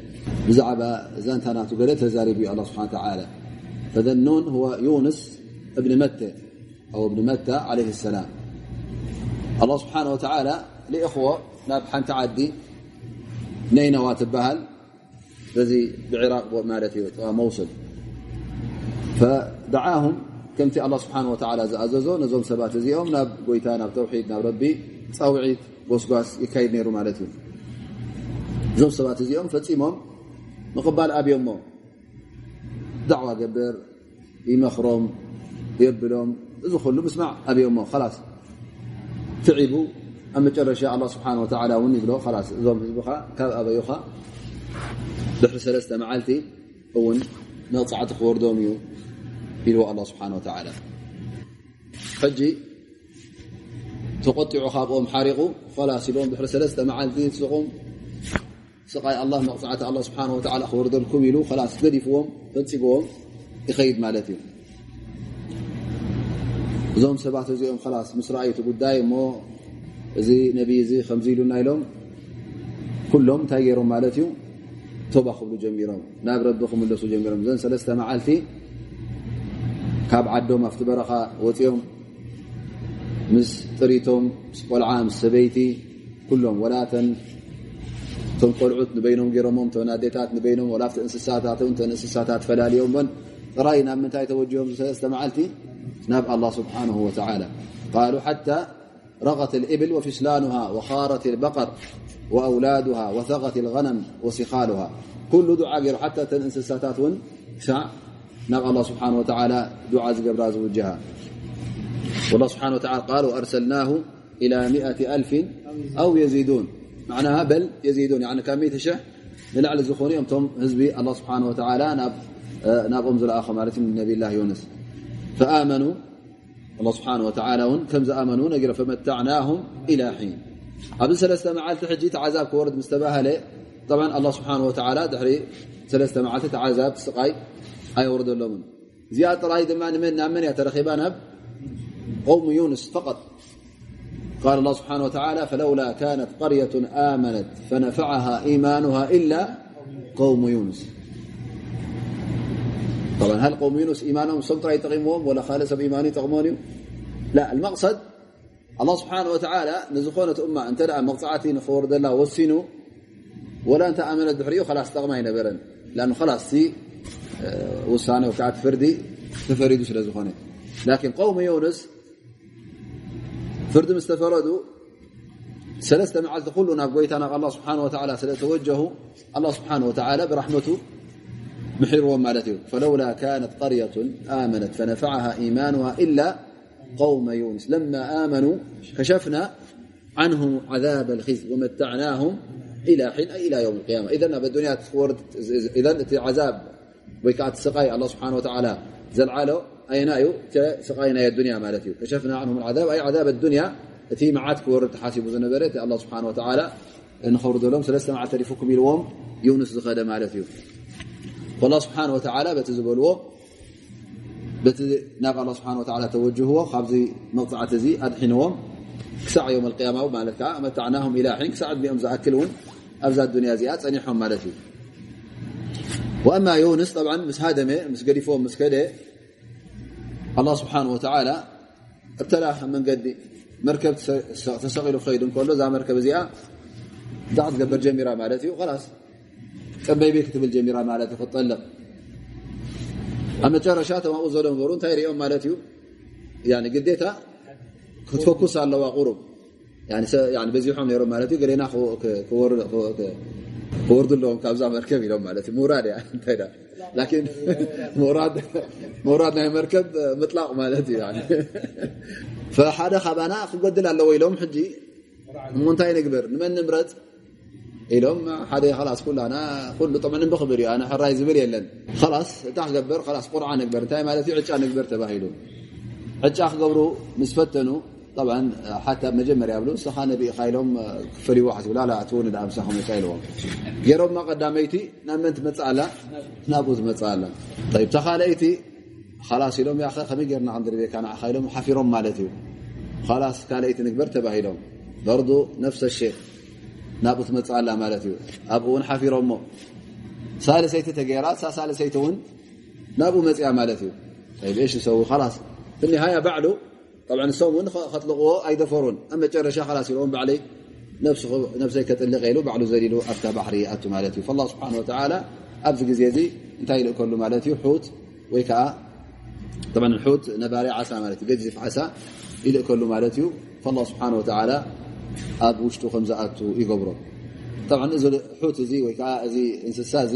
ብዛዕባ ዛንታ ናቱ ገለ ተዛሪብ እዩ ስብሓ ተላ ፈዘኖን ه ዩንስ እብን መተ ኣው እብን መታ ለ ሰላም ኣه ስብሓን ወተላ ንእኽዎ ናብ ሓንቲ ዓዲ ነይነዋ ትበሃል በዚ ብዕራቅ ማለት እዩ መውስል ፈደዓሁም ከምቲ ኣه ስብሓን ወላ ዝኣዘዞ ነዞም ሰባት እዚኦም ናብ ጎይታ ናብ ተውሒድ ናብ ረቢ ፃውዒት ጎስጓስ ይካይድ ነይሩ ማለት እዩ እዞም ሰባት እዚኦም ፈፂሞም ንቕባል ኣብዮ ሞ ዳዕዋ ገብር ይመኽሮም የብሎም እዚ ኩሉ ምስማዕ ኣብዮሞ ላስ ትዒቡ ኣብ መጨረሻ ኣላ ስብሓን ወተላ እውን ይብሎ ላስ እዞም ህዝቢኻ ካብ ኣበዩኻ ድሕሪ ሰለስተ መዓልቲ እውን ንቕፃዕቲ ክወርዶም እዩ ኢልዎ ኣላ ስብሓን ወተላ ሕጂ ተቆጢዑ ካብኦም ሓሪቑ ላስ ኢሎም ድሕሪ ሰለስተ መዓልቲ ንስኹም ስቃይ ኣላ መቕፅዓት ኣ ስብሓ ወላ ክወርደል ከም ኢሉ ላስ ተዲፍዎም ፈንፂግዎም ይኸይድ ማለት እዩ እዞም ሰባት እዚኦም ላስ ምስ ረኣይቲ ጉዳይ እሞ እዚ ነቢይ እዚ ከምዚ ኢሉና ኢሎም ኩሎም እንታይ ገይሮም ማለት እዩ ቶባ ክብሉ ጀሚሮም ናብ ረቢ ክምለሱ ጀሚሮም እዘን ሰለስተ መዓልቲ ካብ ዓዶም ኣብቲ በረኻ ወፂኦም ምስ ጥሪቶም ምስ ቆልዓ ምስ ሰበይቲ ኩሎም ወላተን እቶም ቆልዑት ንበይኖም ገይሮሞም ኣዴታት ንበይኖም ወላፍቲ እንስሳታት ተን እንስሳታት ፈላለዮምን ጥራይ ናብ ምንታይ ተወጅሆም ሰለስተ መዓልቲ ናብ ኣላ ስብሓንሁ ወተዓላ ቃሉ ሓታ ረቐት ልእብል وፍስላንሃ ወኻረት الበقር ወኣውላድሃ وثغት ልغነም وስኻልሃ ኩሉ ዱዓ ገይሩ ሓታ ተን እንስሳታት እውን ክሳዕ ናብ ኣላ ስብሓን ወተዓላ ዱዓ ዝገብራ ዝውጅሃ والله ስብሓን ወ ቃል وأርሰልናه إلى ሚئة أልፍ ኣው የዚዱን معناها بل يزيدون. يعني كان مئة شح للعلى زخوني أمتم هزبي الله سبحانه وتعالى ناب آه، ناب أمزل آخر مالتي من نبي الله يونس. فآمنوا الله سبحانه وتعالى كم زآمنون نقرأ فمتعناهم إلى حين. أبن سلسة معالت حجي تعذاب كورد مستباها لي. طبعا الله سبحانه وتعالى دحري سلسة معالت تعذاب سقاي. أي ورد اللومن. زيادة رأي دمان من نعمني أترخيبان قوم يونس فقط. قال الله سبحانه وتعالى فلولا كانت قرية آمنت فنفعها إيمانها إلا قوم يونس. طبعا هل قوم يونس إيمانهم سمطر يتقمهم ولا خالص بإيمان يتقمون لا المقصد الله سبحانه وتعالى نزኾنة እማ እንተ መቕፅዓቲ ንኽወር ዘላ ወሲኑ ወላ እንተ ኣመነት ድሕሪኡ ላስ ጠቕሚ ኣይነበረን ላስ ውሳነ ወዓ ፍርዲ ተፈሪዱ ስለ ዝኾነ لكن قوم يونس ፍርዲ ምስ ተፈረዱ ሰለስተ መዓልቲ ኩሉ ናብ ጎይታ ናብ ኣላ ስብሓን ወላ ስለ ተወጀሁ ኣላ ስብሓን ወተላ ብራሕመቱ ምሒርዎም ማለት እዩ። ፈለውላ ካነት ቀርየة ኣመነት ፈነፈዓሃ ኢማንሃ ኢላ قوم يونس لما آمنوا كشفنا عنهم عذاب الخزي ومتعناهم إلى حين أي إلى يوم القيامة إذن الدنيا إذن عذاب ويكعت السقاي الله سبحانه وتعالى زلعله أي نايو كشقاي ناي الدنيا مالتي كشفنا عنهم العذاب أي عذاب الدنيا እቲ መዓት ክወርድ ተሓሲቡ ዝነበረ እቲ ኣ ስብሓ ወላ ንኸውርደሎም ሰለስተ መዓት ተሪፉኩም ኢልዎም ዩንስ ዝኸደ ማለት እዩ ላ ስብሓ ወላ በቲ ዝበልዎ በቲ ናብ ኣ ስብሓ ወላ ተወጅህዎ ካብዚ መቕፅዓት እዚ ኣድሒንዎም ክሳዕ ዮም ቅያማ ማለት ከዓ መታዕናም ኢላ ሒን ክሳዕ ድሚኦም ዝኣክል እውን ኣብዛ ዱንያ እዚኣ ፀኒሖም ማለት እዩ ወኣማ ዩንስ ምስ ሃደመ ምስ ገዲፎም ምስ ከደ الله سبحانه وتعالى ابتلاها من منقدي مركب تسقل خيد كله ذا مركب زي دعت قبر جميرة مالتي وخلاص. كم بيبي كتب الجميرة مالتي فطلق أما ترى شاته ما أوزل مبرون تيري أم مالتي. يعني قديتها كتوكس على وقرب يعني يعني بزي حم يرم مالتي قرينا خو كورد خو كورد لهم كابزا مركب يرم مالتي. مو مراد يعني تيري ላኪን ሙራድ ናይ መርከብ ምጥላቕ ማለት እዩ ሓደ ካባና ክጎድል ኣለዎ ኢሎም ሕጂ እሞ እንታይ ንግበር ንመን ንምረፅ ኢሎም ሓደ ላስ ኩላና ሉ ጥ ብክብር እዩ ሕራይ ዝብል የለን ላስ እታ ክገብር ስ ቁርዓ ንግበር እንታይ ማለት እዩ ዕጫ ንግበር ተባሂሉ ዕጫ ክገብሩ ምስ ፈተኑ መጀመርያ ብሉ እስኻ ነቢኢኻ ኢሎም ክፈልይዎ ሓስብላ እውን ምሳኹ መፃ ኢልዎም ገይሮምማ ቀዳመይቲ ናብ መን ትመፅእ ኣላ ናብኡ ትመፅእ ኣላ ተኻለይቲ ላስ ኢሎም ከመይ ጌርና ክንድርቤካ ንዓኻ ኢሎም ሓፊሮም ማለት እዩ ላስ ካልይቲ ንግበር ተባሂሎም በርዱ ነፍሰ ሸ ናብኡ ትመፅእ ኣላ ማለት እዩ ኣብኡ እውን ሓፊሮሞ ሳለሰይቲ ተገይራ ሳለሰይቲ እውን ናብኡ መፅያ ማለት እዩ ሽ ሰው ላስ ንሃያ ባዕሉ ንሶም ውን ከጥልቕዎ ኣይደፈሩን ኣብ መጨረሻ ላስ ኢልዎም ባዕለይ ነፍሰይ ከጥልቀ ኢሉ ባዕሉ ዘሊሉ ኣብታ ባሕሪ ኣቱ ማለት እዩ ላ ስብሓን ወላ ኣብዚ ግዜ እዚ እንታይ ይልእ ከሉ ማለት እዩ ት ወይ ከዓ ት ነባሪ ዓሳ ማለት እዩ ገዚፍ ዓሳ ይልእ ከሉ ማለት እዩ ላ ስብሓን ወላ ኣብ ውሽጡ ከምዝኣቱ ይገብሮ እዚ ት እዚ ወይከዓ እዚ እንስሳ እዚ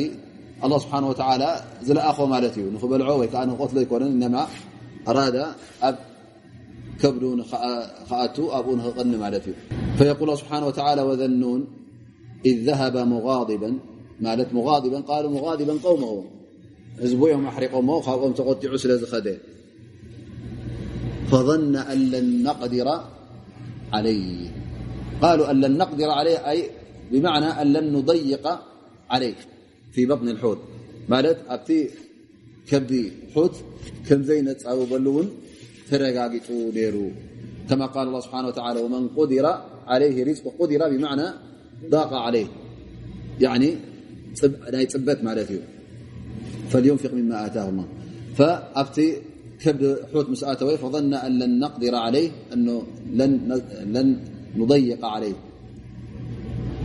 ኣ ስብሓን ወላ ዝለኣኾ ማለት እዩ ንክበልዖ ወይከዓ ንቆትሎ ይኮነን እነማ ኣራዳ ኣብ كبل خأت أبون قن مل ي فيقول الله سبحانه وتعالى وذنون إذ ذهب مغاضبا. ملت مغاضبا قالوا مغاضبا قومه. هزبيم أحرقم خبم تقطع سل خد فظن أن لن نقدر عليه. قالوا أن لن نقدر عليه أي بمعنى أن لن نضيق عليه. في بطن الحوت. مالت أبت كبدي حوت كم زينت أوبل ون ተረጋጊጡ ነይሩ። كما قال الله سبحانه وتعالى ومن قدر عليه رزق قدر بمعنى ضاق عليه يعني ናይ ፅበት ማለት እዩ። فلينفق مما آتاه الله فأبت كبد حوت مسأتوي فظن أن لن نقدر عليه أنه لن نضيق عليه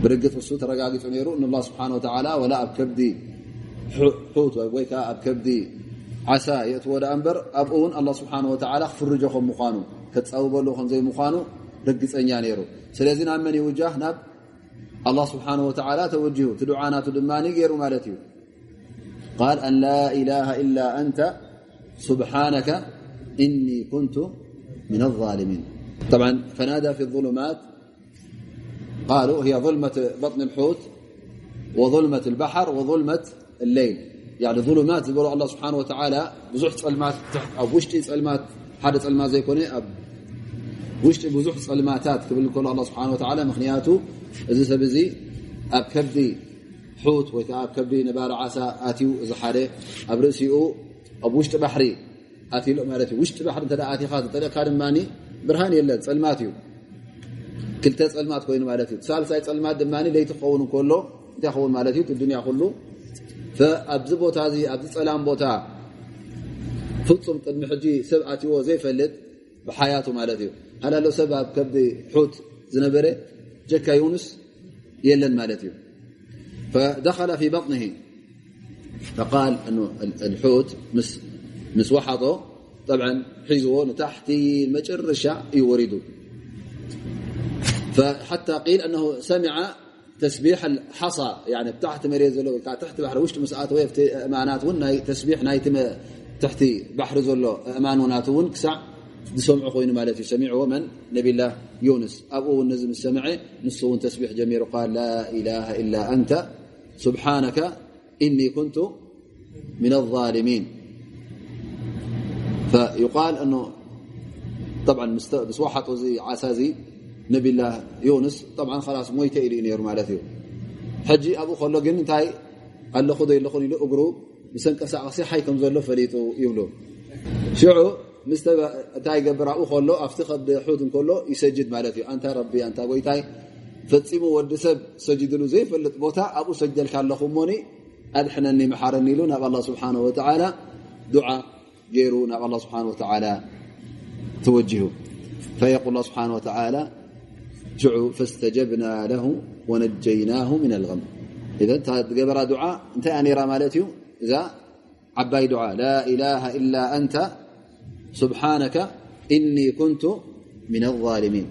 برقة وس ترقاقت نيرو أن الله سبحانه وتعالى ولا أب كبدي حوت وي كا أب كبدي ዓሳ የእትዎ ዳ እምበር ኣብኡ እውን ኣላ ስብሓን ወተዓላ ክፍርጆ ከም ምኳኑ ከፃውበሉ ከምዘይምኳኑ ርግፀኛ ነይሩ ስለዚ ናብ መን ይውጃህ ናብ ኣላ ስብሓን ወተዓላ ተወጅሁ እቲ ድዓናቱ ድማ ገይሩ ማለት እዩ ቃል ኣን ላ ኢላሃ ኢላ አንተ ስብሓነከ እኒ ኩንቱ ምን ኣظልሚን طብዓ ፈናዳ ፊ ظሉማት ቃሉ هي ظልመة በطን الحوት وظልመة البحር وظልመة اللይል يعني ظلمات يقول الله سبحانه وتعالى بزح ظلمات أو وش ظلمات حادث ظلمات زي كوني؟ أب. وش بزح ظلماتات قبل كل الله سبحانه وتعالى مخنياته؟ إذا سبزي أب كبدي حوت ويتعب كبدي نبار عسى آتيو إذا حاره أب رأسيه أب وش بحري؟ آتي لو مالتي وش بحر؟ أنت آتي خاطر. تلا كارم ماني برهان يلا ظلماتيو كل تسأل مات كوين مالتي سال سايت دماني ليتخون كله تاخون مالتي الدنيا كله. ኣብዚ ቦታ እዚ ኣብዚ ፀላም ቦታ ፍፁም ቅድሚ ሕጂ ሰብ ኣትዎ ዘይፈልጥ ብሓያቱ ማለት እዩ ሃላሎ ሰብ ኣብ ከብዲ ሑት ዝነበረ ጀካ ዩንስ የለን ማለት እዩ فደخل في بطنه فقال الحوት ምስ وሓጦ طبع ሒዝዎ ንታحቲ መጨረሻ እዩ وሪዱ حتى قيل أنه سمع تسبيح الحصى يعني تحت مريز لو كانت تحت بحر وش مسات ويف أمانات ون تسبيح نايتم تحت بحر زلو أمان ونات ونكسع دسمع قوين ما في سميع ومن؟ نبي الله يونس. أبو النزم السمع نصو تسبيح جميل وقال لا إله إلا أنت سبحانك إني كنت من الظالمين. فيقال أنه طبعا مست... بس واحد عسازي ነብላ ዮንስ ላስ ሞይተ ኢሉ እዩ ነሩ ማለት እዩ ሕጂ ኣብኡ ከሎ ግን እንታይ ኣለኹ ዘየለኹን ኢሉ እግሩ ምሰንቀሳቀሲ ሓይ ከም ዘሎ ፈሊጡ ይብሉ ሽዑ እንታይ ገብር ኣብኡ ከሎ ኣብቲ ከብዲ ሑት እንከሎ ይሰጅድ ማለት እዩ እንታ ረቢ እንታ ጎይታይ ፈፂሙ ወዲ ሰብ ሰጅድሉ ዘይፈልጥ ቦታ ኣብኡ ሰጀልካ ኣለኹ እሞኒ ኣድሕነኒ መሓረኒ ኢሉ ናብ ኣላ ስብሓን ወተላ ዱዓ ገይሩ ናብ ኣላ ስብሓን ወተላ ተወጅሁ ፈየቁል ስብሓን ወተላ جع فاستجبنا له ونجيناه من الغم. قبر دعاء نتي نر رأى ي إذا عباي دعاء. لا إله إلا أنت سبحانك إني كنت من الظالمين.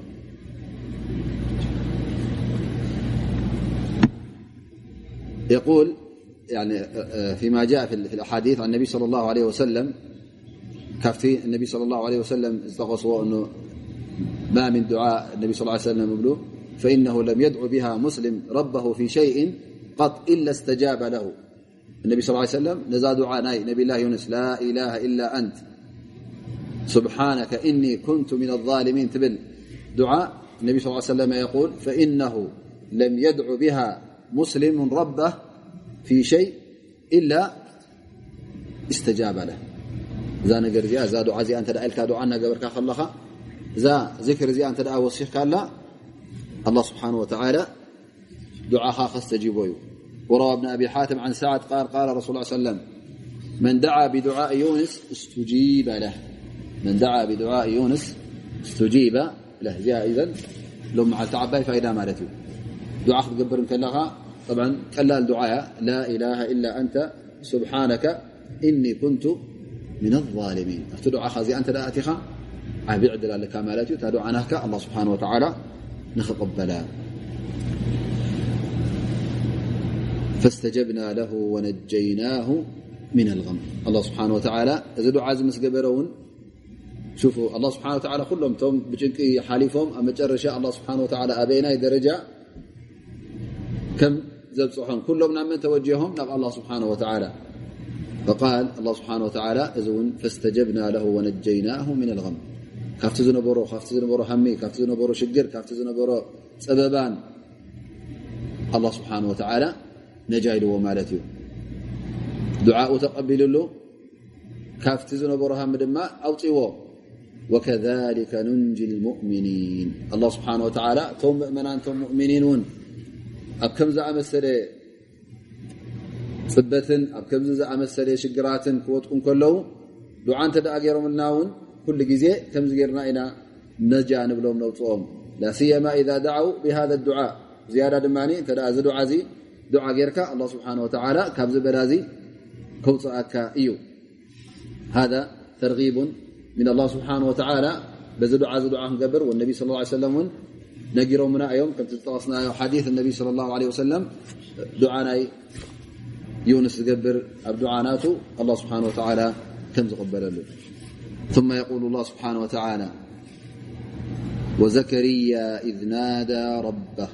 يقول يعني فيما جاء في الأحاديث عن النبي صلى الله عليه وسلم كفت النبي صلى الله عليه وسلم استغصو أنه ما من دعاء النبي صلى الله عليه وسلم فإنه لم يدعو بها مسلم ربه في شيء قط إلا استجاب له. النبي صلى الله عليه وسلم نزا دعاء نبي الله يونس لا إله إلا أنت سبحانك إني كنت من الظالمين. تبل دعاء النبي صلى الله عليه وسلم يقول فإنه لم يدع بها مسلم ربه في شيء إلا استجاب له. እዛ ነገር እዚኣ እዛ دع እዚኣ እተ ኢልካ دع እናገበርካ ከለኻ እዛ ذክር እዚኣ እተ ወሲኽካላ الله سبحانه وتعالى دعاها خستجيبي وروى ابن أبي حاتم عن سعد قال قال رسول الله صلى الله عليه وسلم من دعا بدعاء يونس استجيب له من دعا بدعاء يونس استجيب له إذ لو معلت عباي فإذا مالت دعا تقبر كلها طبعا كلال دعايا لا إله إلا أنت سبحانك إني كنت من الظالمين ت دعا ت ዓብ ዕድል ኣለካ ማለት እዩ እታ ድዓ ናትካ ኣ ስብሓ ወላ ንኽቕበላ ፈስተጀብና ለሁ ወነጀይናሁ ምና ልغም ኣላ ስብሓን ወተላ እዚ ድዓ እዚ ምስ ገበረ እውን ሽፉ ኣላ ስብሓን ወላ ኩሎም እቶም ብጭንቂ ሓሊፎም ኣብ መጨረሻ ኣላ ስብሓን ወላ ኣበይናይ ደረጃ ከም ዘብፅሖም ኩሎም ናብ መን ተወጅሆም ናብ ኣላ ስብሓን ወተላ فقال الله سبحانه وتعالى فاستجبنا له ونجيناه من الغم ካብቲ ዝነበሮ ካብቲ ዝነበሮ ሃሚ ካብቲ ዝነበሮ ሽግር ካብቲ ዝነበሮ ፀበባን ኣላ ስብሓን ወተዓላ ነጃ ኢልዎ ማለት እዩ ድዓኡ ተቐቢሉሉ ካብቲ ዝነበሮ ሃሚ ድማ ኣውፅዎ ወከሊከ ኑንጅ ልሙእምኒን ኣላ ስብሓን ወተዓላ እቶም ምእመናን እቶም ሙእምኒን እውን ኣብ ከም ዝኣመሰለ ፅበትን ኣብ ከምዚ ዝኣመሰለ ሽግራትን ክወጥቁ ከለዉ ድዓ እንተ ደኣ ገይሮምልና እውን كل ዜ كم رና ኢና نج نብሎም نوፅኦም لا سيم إذا دعوا بهذا الدعاء. زيد ድ دع دعاء ጌርካ الله سبحنه وتعلى ካብዚ በላ كوፅአካ እዩ هذا ترغيب من الله سبحانه وتعالى. بዚ دع دع ክንገብር والنبي صلى الله عليه وسلم ነጊሮምና እዮም كم ዝጠቀስናዮ حديث النبي صلى الله عليه وسلم. ዱዓ يونس ዩንስ ዝገብር الله سبحانه وتعالى ስብሓه ወ ثم يقول الله سبحانه وتعالى وزكريا إذ نادى ربه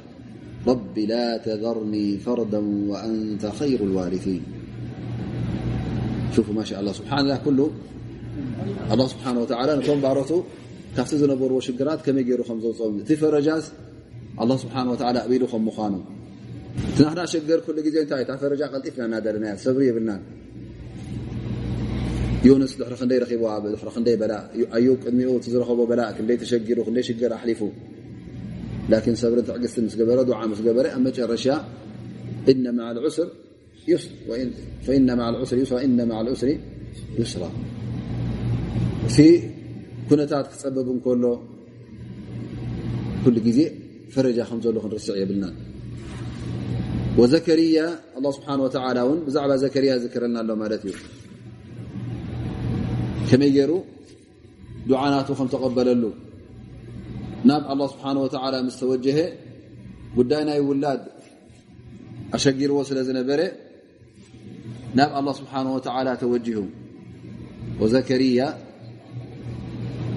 رب لا تذرني فردا وأنت خير الوارثين شوفوا ما شاء الله سبحانه الله كله الله سبحانه وتعالى نم بعرت كفت نبر شجرات كم ير م فرجاز الله سبحانه وتعالى أبيلم مخانم ና ሸገር ኩሉ ዜ ታይ ፈረጃ ቀልጢፍና እናደለና ሰብሪ የብልና ዩንስ ድሕሪ ክንደይ ረኺብዋ ድሕሪ ክንደይ በላእ ኣዩብ ቅድሚኡ እቲ ዝረኸቦ በላእ ክንደይ ተሸጊሩ ክንደይ ሽግር ኣሕሊፉ ላኪን ሰብርን ትዕግስቲ ምስ ገበረ ድዓ ምስ ገበረ ኣብ መጨረሻ እነ ማ ዩስራ እነ ማ ዩስራ እቲ ኩነታት ክፀበብ እንከሎ ኩሉ ግዜ ፈረጃ ከም ዘሎ ክንርስዕ የብልና ወዘከርያ ኣላ ስብሓን ወተላ እውን ብዛዕባ ዘከርያ ዝክረልና ኣሎ ማለት እዩ ከመይ ገይሩ ዱዓናቱ ከም ተቐበለሉ ናብ ኣላ ስብሓን ወተላ ምስ ተወጀሀ ጉዳይ ናይ ውላድ ኣሸጊርዎ ስለ ዝነበረ ናብ ኣላ ስብሓን ወተላ ተወጅሁ ወዘከርያ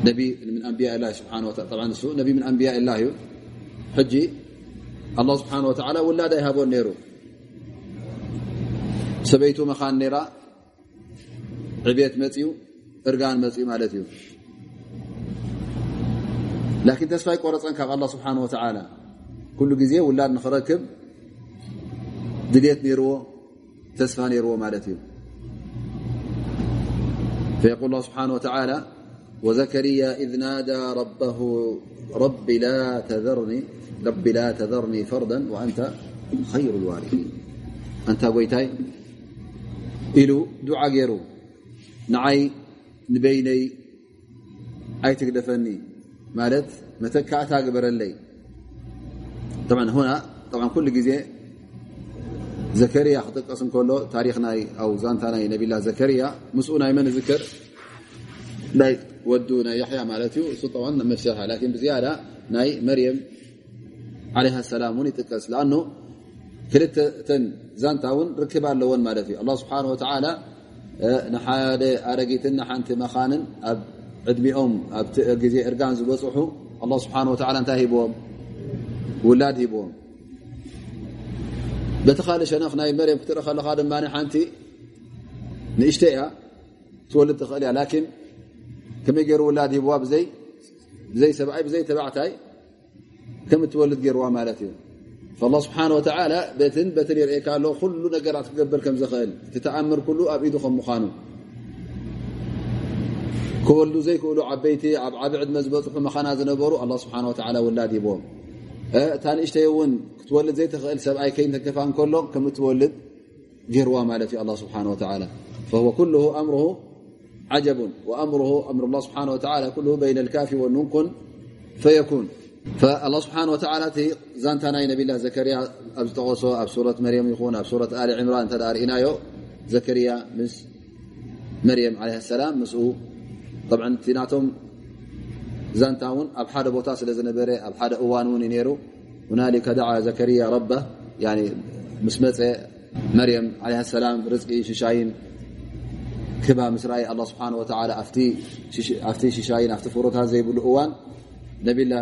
ነቢ ምን ኣንብያ ላ ስብሓ ንሱ ነቢ ምን ኣንብያ ላ እዩ ሕጂ ኣላ ስብሓን ወተላ እርጋን መፅኡ ማለት እዩ። ላኪን ተስፋ ይቆረፀን ካብ ኣላ ስብሓን ወተዓላ። ኩሉ ግዜ ውላድ ንኽረክብ ድልት ነይርዎ ተስፋ ነይርዎ ማለት እዩ። فيقول الله سبحانه وتعالى وزكريا إذ نادى ربه رب لا تذرني, رب لا تذرني فردا وأنت خير الوارثين أنت قيتي إل دعا جير نعي ንበይነይ ኣይትግደፈኒ ማለት መተካእታ ግበረለይ ኩሉ ግዜ ዘከርያ ክጥቀስ እከሎ ታሪክ ናይ ኣብ ዛንታ ናይ ነቢላ ዘከርያ ምስኡ ናይ መን ዝከር ናይ ወዱ ናይ ያሕያ ማለት እዩ እሱ ጠን መፍሰርሓ ላን ብዝያዳ ናይ መርየም ዓለይሃ ሰላም እውን ይጥቀስ ለኣኑ ክልተተን ዛንታ እውን ርክብ ኣለዎን ማለት እዩ ኣ ስብሓን ወተዓላ ንሓደ ኣረጊትን ንሓንቲ መኻንን ኣብ ዕድሚኦም ኣብቲ ግዜ እርጋን ዝበፅሑ ኣላ ስብሓን ወላ እንታይ ሂብዎም ውላድ ሂብዎም በቲ ካልእ ሸነኽ ናይ መርም ክትርኢ ከለካ ድማ ሓንቲ ንእሽተ እያ ትወልድ ትኽእል እያ ላኪን ከመይ ገይሩ ውላድ ሂብዋ ብዘይ ሰብኣይ ብዘይ ተባዕታይ ከም እትወልድ ገይርዋ ማለት እዩ ላ ስብሓን ወተላ በትን በትን የርእካ ኣሎ ኩሉ ነገራት ክገብር ከም ዝኽእል ትተኣምር ኩሉ ኣብ ኢዱ ከም ምዃኑ ክወልዱ ዘይክእሉ ዓበይቲ ኣብ ዓብ ዕድመ ዝበፅሑ መኻና ዝነበሩ ኣ ስብሓ ውላድ ሂቦዎም እታ ንእሽተይ እውን ክትወልድ ዘይትኽእል ሰብኣይ ከይተከፋ ከሎ ከም እትወልድ ገይርዋ ማለት እዩ ስብሓ ኩል ኣምር ዓጀቡ ኣምር ስብሓ በይነ ልካፊ ወኑንኩን ፈየኩን ስብሓ እቲ ዛንታ ናይ ነብላ ዘከርያ ኣብ ዝጠቀሶ ኣብ ሱረት መርም ይኹን ኣብ ሱረት ኣሊ ዕምራን እተ ርእናዮ ዘከርያ ምስ መርየም ለ ሰላም ምስ እቲ ናቶም ዛንታ ውን ኣብ ሓደ ቦታ ስለ ዝነበረ ኣብ ሓደ እዋን ውን ዩ ነሩ ሁናሊከ ደዓ ዘከርያ ረባ ምስ መፀ መርየም ለ ሰላም ርቂ ሽሻይን ክባ ምስ ራይ ስብሓ ኣብቲ ሽሻይን ኣብቲ ፍሮታት ዘይብሉ እዋን ነብላ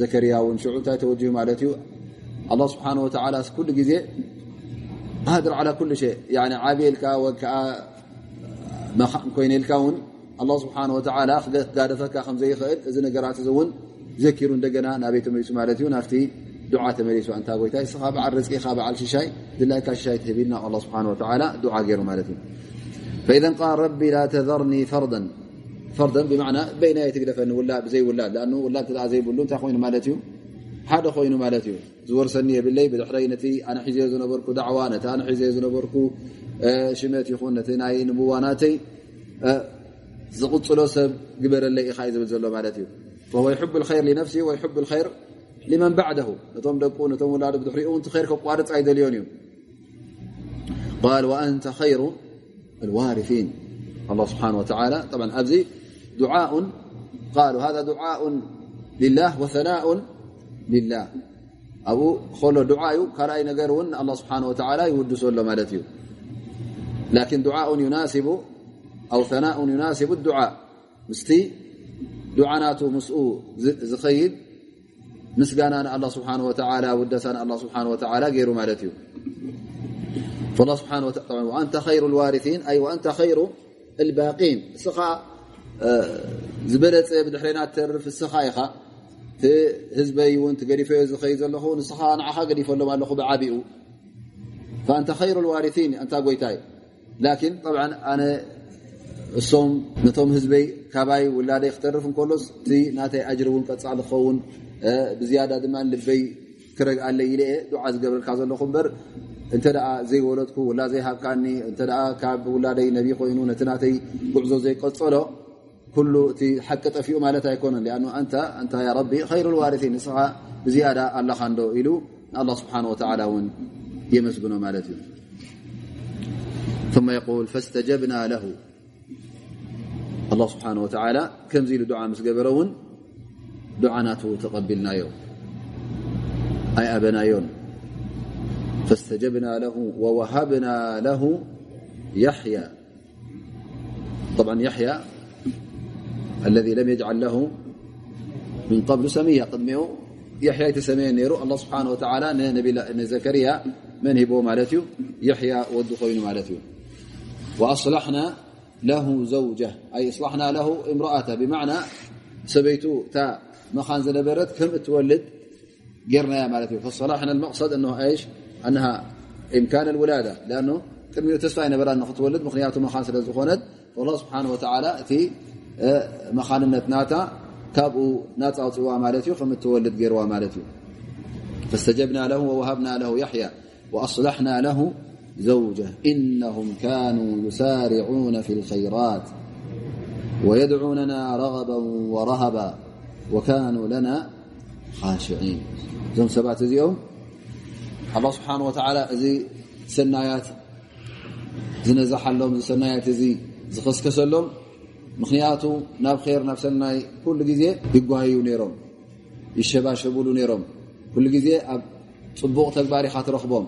ዘከርያ ውን ሽዑ እንታይ ተወጅሁ ማለት እዩ ኣ ስብሓ ወላ ኩሉ ግዜ ሃድር ዓላ ኩሉ ሸ ዓብልካ ወከዓ ኮይነልካ ውን ስብሓ ወላ ክጋደፈካ ከምዘይኽእል እዚ ነገራት እዚ እውን ዘኪሩ እንደገና ናበይ ተመሊሱ ማለት እዩ ናብቲ ዱዓ ተመሊሱ እንታ ጎይታይ እስኻ በዓል ርፅቂኻ በዓል ሽሻይ ድላይካ ሽሻይ ትህብልና ስብሓ ዱዓ ገይሩ ማለት እዩ ፈኢዘ ቃል ረቢ ላ ተዘርኒ ፈርዳ ፈርደ ብማዕና በይናየ ትግደፈኒ ብዘይ ውላድ ውላድ ዘይብሉ እንታይ ኮይኑ ማለት እዩ ሓደ ኮይኑ ማለት እዩ ዝወርሰኒ የብለይ ብድሕረይ ነቲ ኣነ ሒዘዮ ዝነበርኩ ዳዕዋ ነቲ ኣነ ሒዘዮ ዝነበርኩ ሽመት ይኹን ነቲ ናይ ንብዋናተይ ዝቕፅሎ ሰብ ግበረለይ ኢኻ እዩ ዝብል ዘሎ ማለት እዩ ይሕብ ይር ንፍሲ ወይሕብ ይር መን ባዕደሁ ነቶም ደቁ ነቶም ውላዱ ብድሕሪኡ ቲ ይር ከቋርፅ ኣይደልዮን እዩ ቃል ወአንተ ይሩ ዋርፊን ስብሓ ኣብዚ دعاء قالوا هذا دعاء لله وثناء لله. أو خل دعاء كرأي نر ون الله سبحانه وتعالى يود ل ملت لكن دعاء يناسب أو ثناء يناسب الدعاء. مس دعنات مس خيد مسقنا الله سبحانه وتعالى ودس الله سبحانه وتعالى ير ملت فالله سبحانه وتعالى وأنت خير الوارثين أي وأنت خير الباقين. ዝበለፀ ብድሕሪና ተርፍ እስኻ ኢኻ እቲ ህዝበይ እውን ትገዲፈዮ ዝኸይ ዘለኹ ንስኻ ንዓኻ ገዲፈሎም ኣለኹ ብዓብኡ ፈእንተ ኸይሩ ዋሪን እንታ ጎይታይ ላኪን ጠብ ኣነ እሶም ነቶም ህዝበይ ካባይ ውላደይ ክተርፍ እንከሎስ እቲ ናተይ ኣጅር እውን ቀፃሊ ክኸውን ብዝያዳ ድማ ልበይ ክረግኣለ ኢለ የ ድዓ ዝገብርልካ ዘለኹ እምበር እንተ ደኣ ዘይወለድኩ ውላ ዘይሃብካኒ እንተ ካብ ውላደይ ነቢ ኮይኑ ነቲ ናተይ ጉዕዞ ዘይቀፀሎ ኩሉ እቲ ሓቂ ጠፊኡ ማለት ኣይኮነን ኣ أنت يا ربي ረቢ الوارثين. ልዋርሲን ንስኻ ብዝያዳ ኣለኻ ንዶ ኢሉ ንኣላ ስብሓን ወተዓላ እውን የመስግኖ ማለት እዩ ثم يقول فاستجبنا له. الله سبحانه وتعالى كمز ل دعا مس جبر ون تقبلنا تقبلناي أي أبنا أبناين فاستجبنا له ووهبنا له يحيى. طبعا يحيى الذي لم يجعل له من قبل سمية قدم يحيى تسمي نر الله سبحانه وتعالى زكريا من هب مالت يحيى ود ين مالت وأصلحنا له زوجة أي أصلحنا له امرأة بمعنى سبيت ت مخان زنبرت كم تولد رنايا مالت فالصلاحنا المقصد أنه ايش إمكان الولادة لأنه ቅድሚኡ ተስፋ ይነበራ ክትወልድ ምክንያቱ መኻን ስለ ዝኾነት ስብሓ ወላ እቲ مخاننت ناتا كاب ناتا أوتوا مالتي فم تولد جروا مالتي فاستجبنا له ووهبنا له يحيى وأصلحنا له زوجه إنهم كانوا يسارعون في الخيرات ويدعوننا رغبا ورهبا وكانوا لنا خاشعين م سبعت م الله سبحانه وتعالى سنايات نزحلم سنايات زخسكسلم زي ምክንያቱ ናብ ር ናብ ሰናይ ኩሉ ግዜ ይጓህዩ ነይሮም ይሸባሸብሉ ነይሮም ኩሉ ግዜ ኣብ ፅቡቕ ተግባር ኢኻ ትረኽቦም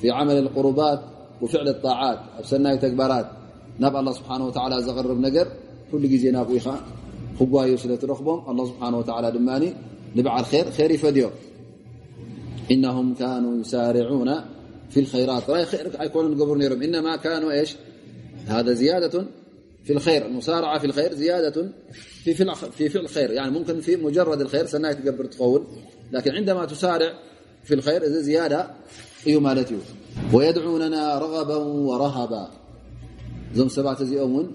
ፊ ዓመል ቁሩባት ወፍዕል ጣዓት ኣብ ሰናይ ተግባራት ናብ ኣላ ስብሓን ወላ ዘቕርብ ነገር ኩሉ ግዜ ናብኡ ኢኻ ክጓዩ ስለ ትረኽቦም ኣላ ስብሓን ወላ ድማ ንበዓል ር ር ይፈድዮም إنهم كانوا يسارعون في الخيرات يكون قبر رم إنما كانوا إيش هذا زيادة في الخير المسارعة في الخير زيادة في في في الخير. يعني ممكن في مجرد الخير سنة تقبر تقول لكن عندما تسارع في الخير إذا زيادة أيوة أي مالتي ويدعوننا رغبا ورهبا. زم سبعة زيهم ون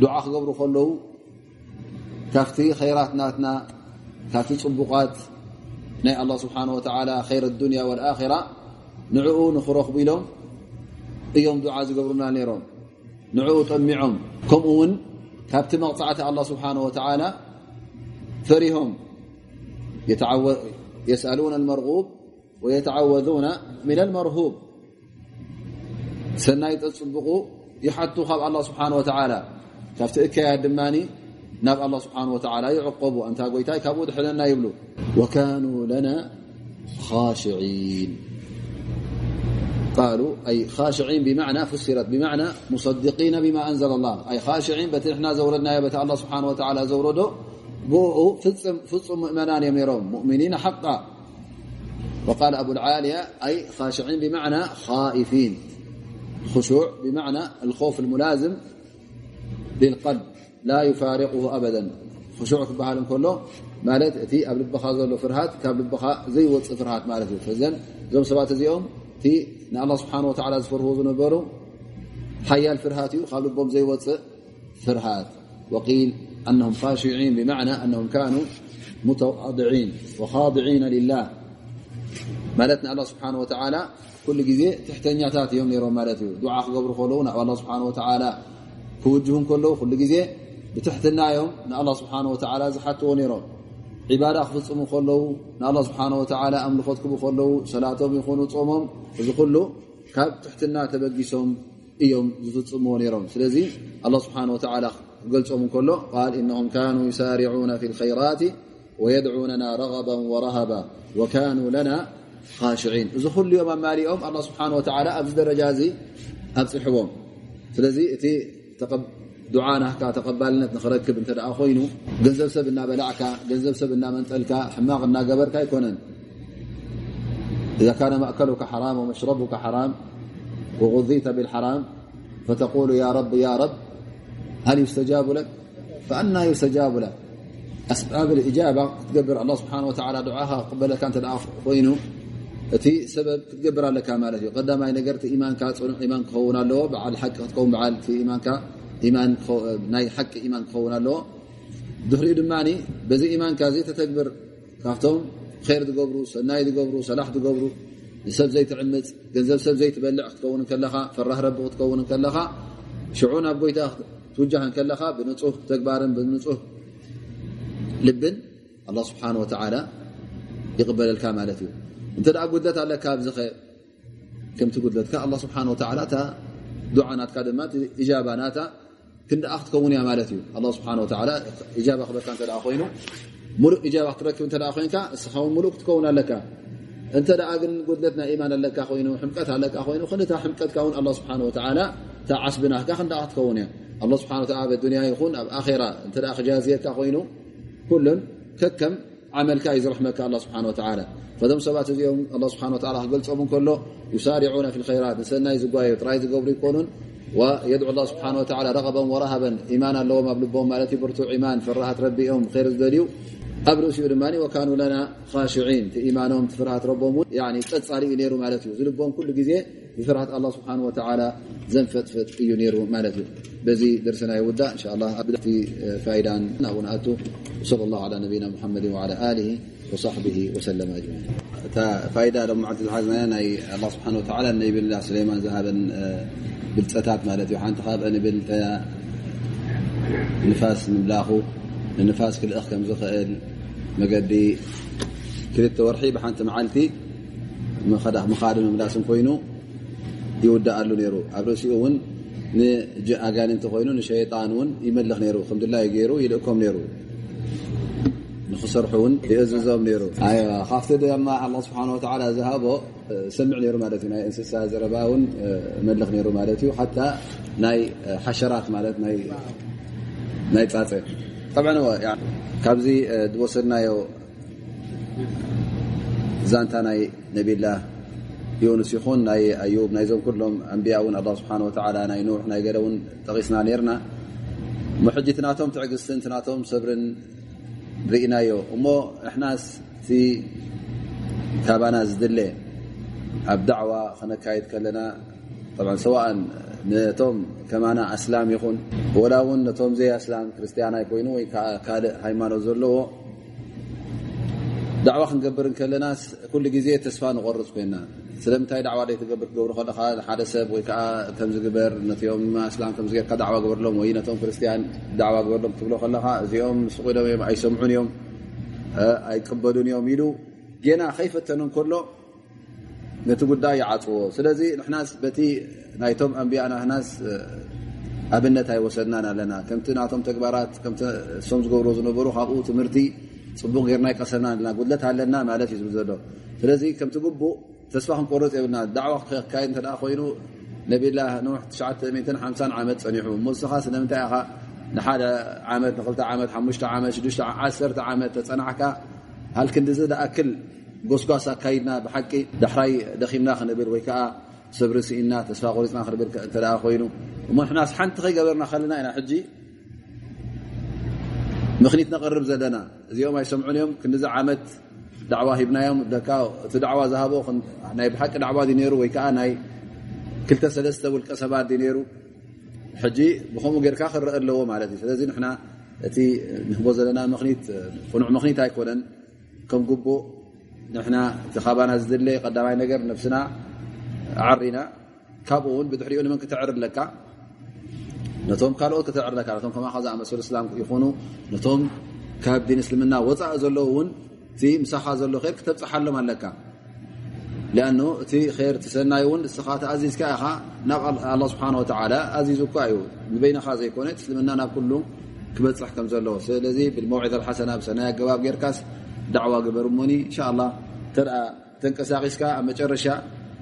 دعاء قبر خلو. كافتي خيرات ناتنا. كافتي صبقات ناي الله سبحانه وتعالى خير الدنيا والآخرة. نعو نخرخ بيلهم إيهم دعاء قبرنا نيرهم ንዕኡ ጠሚዖም ከምኡ ውን ካብቲ መቕፃዕቲ ኣላ ስብሓን ወተዓላ ፈሪሆም የስኣሉና መርغብ ወየተዓወذና ምን ልመርሁብ ሰናይ ተፅብቑ ይሓቱ ካብ ኣላ ስብሓን ወተዓላ ካብቲ እከያድ ድማ ናብ ኣላ ስብሓን ወተዓላ ይዕቀቡ እንታ ጎይታይ ካብኡ ድሕነና ይብሉ ወካኑ ለና ኻሽዒን قالوا أي خاشعين بمعنى فسرت بمعنى مصدقين بما أنزل الله. أي خاشعين بت إحنا زوردنا بت الله سبحانه وتعالى زورد بኡ فصم مؤمنان እዮም ነሮም مؤمنين حقا. وقال أبو العالية أي خاشعين بمعنى خائفين. خشوع بمعنى الخوف الملازم للقلب. لا يفارقه أبدا. خشوع ክበሃል كله مالت እቲ ኣብ ልبኻ ዘሎ ፍርሃት ካብ زي ዘይወፅእ ፍርሃት مالت. فزن እዞም سبات እዚኦም እቲ ንኣላ ስብሓን ወላ ዝፈርህዎ ዝነበሩ ሓያል ፍርሃት እዩ። ካብ ልቦም ዘይወፅእ ፍርሃት። وقيل أنهم خاشعين بمعنى أنهم كانوا متواضعين وخاضعين لله مالتنا الله سبحانه وتعالى كل ዜ تحتኛታት እዮም ሮም ማለት እዩ። دع ክገብሩ ከለዉ ናብ الله ስብحنه وتعل ክውجه ከለዉ ኩሉ ዜ ብትሕትናዮም ንالله ስብحنه وتعل ዝሓትዎ ነይሮም። ዒባዳ ክፍፅሙ ከለዉ ንኣላ ስብሓን ወተዓላ ኣምልኾት ክቡ ከለዉ ሰላቶም ይኹኑ ፆሞም እዚ ኩሉ ካብ ትሕትና ተበጊሶም እዮም ዝፍፅምዎ ነይሮም ስለዚ ኣላ ስብሓን ወተዓላ ክገልፆም እከሎ ቃል እነሁም ካኑ ይሳርዑና ፊ ልኸይራት ወየድዑነና ረغባ ወረሃባ ወካኑ ለና ካሽዒን እዚ ኩሉ ዮም ኣማሊኦም ኣላ ስብሓን ወተዓላ ኣብዚ ደረጃ እዚ ኣብፅሕዎም ስለዚ እቲ ድዓና ካ ተቐባልነት ንኽረክብ እንተ ደኣ ኮይኑ ገንዘብ ሰብ እናበላዕካ ገንዘብ ሰብ እናመንጠልካ ሕማቕ እናገበርካ ኣይኮነን إذا كان مأكلك حرام ومشربك حرام وغذيت بالحرام فتقول يا رب يا رب هل يستجاب لك فأنا يستجاب لك أسباب الإجابة تقبر الله سبحانه وتعالى دعاها قبلك أنت ين ت سبب تقبر لك مالت قدماي نقرت إيمانك ن إيمانك هون له بعل حق تقوم بعل إيمانك ናይ ሓቂ ኢማን ክኸውን ኣለዎ ድሕሪኡ ድማ በዚ ኢማንካ ዘ ተተግብር ካብቶም ር ዝገብሩ ሰናይ ዝገብሩ ሰላሕ ዝገብሩ ንሰብ ዘይትዕምፅ ገንዘብ ሰብ ዘይትበልዕ ክትከውን ከለኻ ፈራህ ረቢ ክትከውን ከለኻ ሽዑ ናብ ጎይታ ትውጃህ ከለኻ ብንፁህ ተግባርን ብንፁህ ልብን ኣ ስብሓን ወተላ ይቕበለልካ ማለት እዩ እንተ ጉድለት ኣለካ ኣብዚ ኸ ከምቲ ጉድለትካ ኣ ስብሓ ወላ ዱዓናትካ ድማ እጃባናታ ክንደኣ ክትከውን እያ ማለት እዩ ስብሓ ጃባ ክበካ እተ ኮይኑ ሙሉእ እጃባ ክትረክብ እተ ኮይንካ እስኻውን ሙሉእ ክትከውን ኣለካ እንተ ደኣ ግን ጉድለት ናይ ኢማን ኣለካ ኮይኑ ሕምቀት ኣለካ ኮይኑ ክንታ ሕምቀትካ ውን ኣ ስብሓ ወላ ዓስብናካ ክንደኣ ክትከውን እያ ስብሓ ብዱንያ ይኹን ኣብ ኣራ እተ ክጃዝየካ ኮይኑ ኩሉን ከከም ዓመልካ እዩ ዝረሕመካ ስብሓ ወላ ፈዞም ሰባት እዚኦም ስብሓ ክገልፆም ከሎ ዩሳሪዑና ፊ ራት ንሰናይ ዝጓዮ ጥራይ ዝገብሩ ይኮኑን ويدعو الله سبحانه وتعالى رغبا ورهبا إيمان لዎም ኣብ ልቦም ማለት ብርቱዕ إيማን ፍራሃት ረቢኦም خير ዝደልዩ ኣብ ርእሲኡ ድማ وካኑ ለና خሽዒን ቲ ኢማኖም ቲ ፍርሃት ረቦም ን ፀፃሊ እዩ ነይሩ ማለት እዩ ዝልቦም ኩሉ ግዜ ብፍርሃት الله ስብሓه و ዘንፈጥፍጥ እዩ ነይሩ ማለት እዩ በዚ ደርሰናይ ውዳእ إن شاء الله ኣብቲ ፋኢዳን ናብኡ ንኣቱ صلى الله على ነቢና محመድ وعلى آله وصحبه وسلم أجمعين እታ ፋኢዳ ዶ መዓልቲ ዝሓዝና ናይ الله ስብሓه و ነብላ ስለማን ዝሃበን ግልፀታት ማለት እዩ ሓንቲ ካብአ ንብል ንፋስ ምምላኹ ንንፋስ ክልእኽ ከም ዝኽእል መገዲ ክልተ ወርሒ ብሓንቲ መዓልቲ ምኻድን ምምላስን ኮይኑ ይውዳኣሉ ነይሩ ኣብ ርእሲኡ እውን ንኣጋንንቲ ኮይኑ ንሸይጣን እውን ይመልኽ ነይሩ ከም ድላዩ ገይሩ ይልእኮም ነይሩ ንክሰርሑ ውን ይእዝዞም ነይሩ ካብቲ ድማ ኣ ስብሓ ወላ ዝሃቦ ሰምዕ ነይሩ ማለት እዩ ናይ እንስሳ ዘረባ ውን መልኽ ነይሩ ማለት እዩ ሓታ ናይ ሓሸራት ማለት ናይ ፃፀ ካብዚ ዝወሰድናዮ ዛንታ ናይ ነብላ ዩንስ ይኹን ናይ ኣዩብ ናይዞም ኩሎም ኣንብያ ውን ኣ ስብሓ ናይ ኑሕ ናይ ገለ ውን ጠቂስና ነርና ሕጂ ትናቶም ትዕግዝትን ትናቶም ሰብርን ርኢናዮ እሞ እሕናስ እቲ ካባና ዝድለ ኣብ ዳዕዋ ክነካየድ ከለና ሰዋእን ነቶም ከማና ኣስላም ይኹን ወላ እውን ነቶም ዘይ ኣስላም ክርስትያና ኮይኑ ወይ ካልእ ሃይማኖት ዘለዎ ዳዕዋ ክንገብር ከለና ኩሉ ግዜ ተስፋ ንቆርፅ ኮይና ስለምንታይ ዕዋ ትገብር? ትገብሩ ከለካ ሓደ ሰብ ወይከዓ ከምዝግበር ነኦም እስላም ከርካ ዕዋ ግበርሎም ወይ ነቶም ክርስትያን ዕዋ ግበርሎም ክትብሎ ከለካ እዚኦም ስቁዶም እዮም ኣይሰምዑን እዮም ኣይቀበሉን እዮም ኢሉ ጌና ከይፈተኑ ከሎ ነቲ ጉዳይ ይዓፅዎ። ስለዚ ንሕናስ በቲ ናይቶም ኣንቢያና ናስ ኣብነት ኣይወሰድናን ኣለና። ከምቲ ናቶም ተግባራት ሶም ዝገብሮ ዝነበሩ ካብኡ ትምህርቲ ፅቡቅ ጌርና ይቀሰና ኣለና ጉድለት ኣለና ማለት እዩ ዝብል ዘሎ። ስለዚ ከምቲ ግቡእ ተስፋ ክንቆርፅ የብልና ዳዕዋ ካየድ እተ ኮይኑ ነብላ ኖ 950 ዓመት ፀኒሑ ሞስኻ ስለምንታይ ኢኻ ንሓደ ዓመት ን ዓመት ሓሙሽተ ዓመት 6 ዓሰርተ ዓመት ተፀናዕካ ሃልክንዲዚ ዝኣክል ጎስጓስ ኣካይድና ብሓቂ ዳሕራይ ደኺምና ክንብል ወይከዓ ሰብሪ ስኢና ተስፋ ቆሪፅና ክንብል እተ ኮይኑ እሞ ናስ ሓንቲ ከይገበርና ከለና ኢና ሕጂ ምክኒት ነቐርብ ዘለና እዚኦም ኣይሰምዑን እዮም ክንዲዚ ዓመት ዳዕዋ ሂብናዮም እቲ ዳዕዋ ዝሃቦ ናይ ብሓቂ ዳዕዋ ነሩ ወይከዓ ናይ ክልተሰለስተ ውልቀ ሰባት ነሩ ሕጂ ብከምኡ ጌርካ ክረአ ኣለዎ ማለት እዩ ስለዚ ንና እቲ ንህቦ ዘለና ፍኑዕ ምክኒት ኣይኮነን ከም ግቡእ ንና እቲ ካባና ዝድለ ቀዳማይ ነገር ነፍስና ዓሪና ካብኡ ውን ብድሕሪኡ ንመን ክትዕር ኣለካ ነቶም ካልኦት ክትዕር ለካ ቶም ከማ ዝኣመሰሉ እስላም ይኹኑ ነቶም ካብ ዲን እስልምና ወፃኢ ዘለዉ እውን እቲ ምሳኻ ዘሎ ር ክተብፅሓሎም ኣለካ ኣ እቲ ር ትሰናይ እውን እስኻ ተኣዚዝካ ኢኻ ናብ ስብሓ ኣዚዙካ እዩ ንበይነኻ ዘይኮነ እስልምና ናብ ኩሉ ክበፅሕ ከም ዘለዎ ስለዚ ብመውዒ ሓሰና ብሰናይ ኣገባብ ጌርካስ ዳዕዋ ግበር ሞኒ እንሻ ላ ተ ተንቀሳቂስካ ኣብ መጨረሻ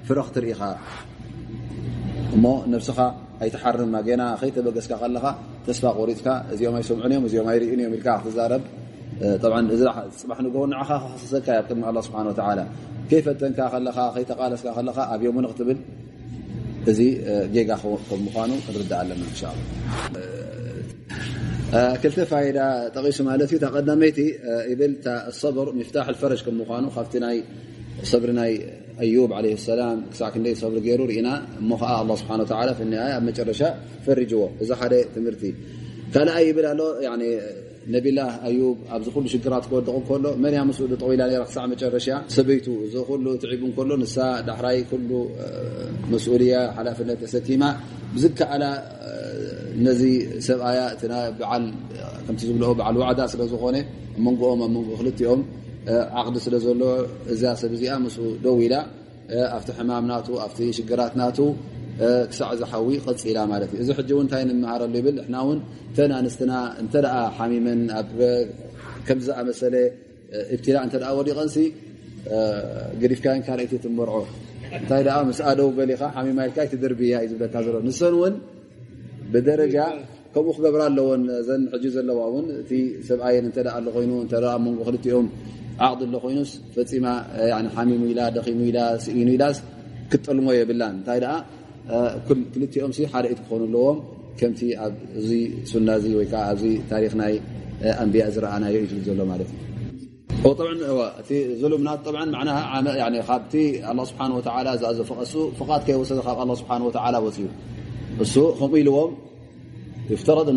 ፍረኽ ትርኢኻ እሞ ነብስኻ ኣይተሓርምና ና ከይተበገስካ ከለኻ ተስፋ ቆሪፅካ እዚኦም ኣይሰምዑን እዮም እዚኦም ኣይርኡን እዮም ኢልካ ክትዛረብ እዚ ፅባሕ ንጎ ንዓኻ ክሰሰካ ኣብ ቅድሚ ኣ ስብሓ ከይፈተንካ ከለካ ከይተቃለስካ ከለካ ኣብ ዮሙን ክትብል እዚ ጌጋ ከም ምኳኑ ክንርዳእ ኣለና እንሻ ክልተ ፋይዳ ጠቂሱ ማለት እዩ ተቀዳመይቲ ብል ሰብር ምፍታሕ ፈረጅ ከም ምኳኑ ካብቲ ናይ ሰብሪ ናይ ኣዩብ ለ ሰላም ክሳዕ ክንደይ ሰብሪ ገይሩ ርኢና እሞ ከዓ ስብሓ ኣብ መጨረሻ ፈርጅዎ እዚ ሓደ ትምህርቲ ካልኣይ ይብል ኣሎ ነብላ ኣዩብ ኣብዚ ኩሉ ሽግራት ክወድቕ ከሎ መንያ ምስ ጠዊላ ክሳዕ መጨረሻ ሰበይቱ እዚ ኩሉ ትዒቡ ከሎ ንሳ ዳሕራይ ኩሉ መስኡልያ ሓላፍነት ተሰኪማ ብዝከኣላ ነዚ ሰብኣያ ከምቲ ዝብልኦ በዓል ዋዕዳ ስለ ዝኾነ መንጎኦም ኣብ መንጎ ክልቲኦም ዓቅዲ ስለ ዘሎ እዛ ሰብ እዚኣ ምስ ደው ኢላ ኣብቲ ሕማም ናቱ ኣብቲ ሽግራት ናቱ ክሳዕ ዝሓዊ ቀፂላ ማለት እዩ እዚ ሕጂ እውን እንታይ ንምሃረሉ ይብል እሕና እውን ተን ኣንስትና እንተ ሓሚመን ከምዝኣመሰለ እብትላ እተ ወዲቐንሲ ገዲፍካን ካልይቲ ትመርዖ እንታይ ምስ ኣደው በሊኻ ሓሚማይልካ ይትድርብያ እዩ ዝብለካ ዘሎ ንሰን እውን ብደረጃ ከምኡ ክገብራ ኣለዎን ዘን ሕጂ ዘለዋ እውን እቲ ሰብኣየን እተ ኣሎ ኮይኑ መንጎ ክልቲኦም ዓቅዲ ኣሎ ኮይኑስ ፈፂማ ሓሚሙ ኢላ ደኺሙ ኢላ ስኢኑ ኢላስ ክጠልሞ የብላ እንታይ ክልቲኦም ሓደ ኢት ክኾኑ ኣለዎም ከምቲ ኣብዚ ሱና ወይዓ ኣብዚ ታሪክ ናይ ኣንብያ ዝረኣናዮ እዩ ዝብል ዘሎ ማለት እዩ እቲ ሉምናት ካብቲ ስብሓ ዝኣዘ ፍቀሱ ፍቓድ ከይወሰደ ካብ ስብሓ ወፅዩ እሱ ከምኡ ኢልዎም ይፍተረጥ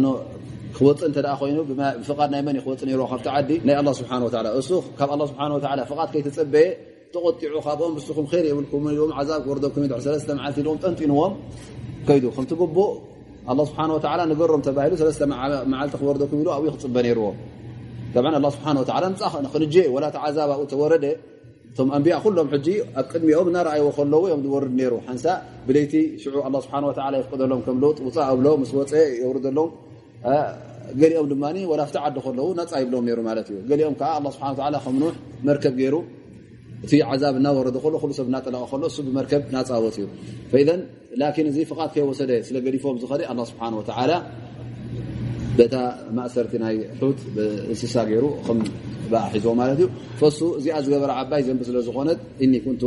ክወፅእ እተ ኮይኑ ብፍቃድ ናይ መን ክወፅእ ዎ ካብቲ ዓዲ ናይ ስብሓ እሱ ካብ ስብሓ ፍቓድ ከይተፀበየ ተቆጢዑ ካብኦም ብስኹም ር የብልኩም ዎም ዛብ ክወርዶኩም ሰለስተ መዓልቲ ዎም ጠንጢንዎም ከይዱ ከምቲ ግቡእ ስብሓ ንገሮም ተባሂሉ ሰለስተ መዓልቲ ክወርዶኩም ኢሉ ኣብኡ ክፅበ ነይርዎ ስብሓ ንክንጀ ወላ ተዓዛብ ኣብኡ ተወረደ እቶም ኣንቢያ ኩሎም ሕጂ ኣብ ቅድሚኦም እናረኣይዎ ከለዉ እዮም ዝወርድ ነይሩ ሓንሳ ብለይቲ ሽዑ ስብሓ ይፍቀደሎም ከም ለውጥ ውፃእ ኣብሎ ምስ ወፀ የውርደሎም ገሊኦም ድማ ወላፍቲ ዓዲ ከለዉ ነፃ ይብሎም ሩ ማለት እዩ ገሊኦም ከዓ ስብሓ ከም መርከብ ገይሩ እቲ ዓዛብ እናወረደ ከሎ ኩሉ ሰብ እናጠለቀ ከሎ እሱ ብመርከብ እናፃወት እዩ ላኪን እዚ ፍቓት ከይወሰደ ስለ ገዲፎም ዝኸደ ኣ ስብሓን ወላ በታ ማእሰርቲ ናይ ሑት እንስሳ ገይሩ ከም ሒዞ ማለት እዩ ፈሱ እዚኣ ዝገበረ ዓባይ ዘንቢ ስለ ዝኾነት እኒ ኩንቱ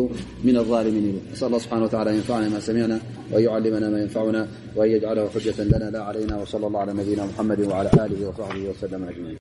ምን ኣظልሚን ኢሉ ስ ه ስብሓ يንፋና ማ ሰሚዕና ويعلمና ማ يንፋعና وأን يجعله حجة ለና ላ علይና وصلى الله على ነብና محመድ وعلى له وصحبه وسلم أجمعን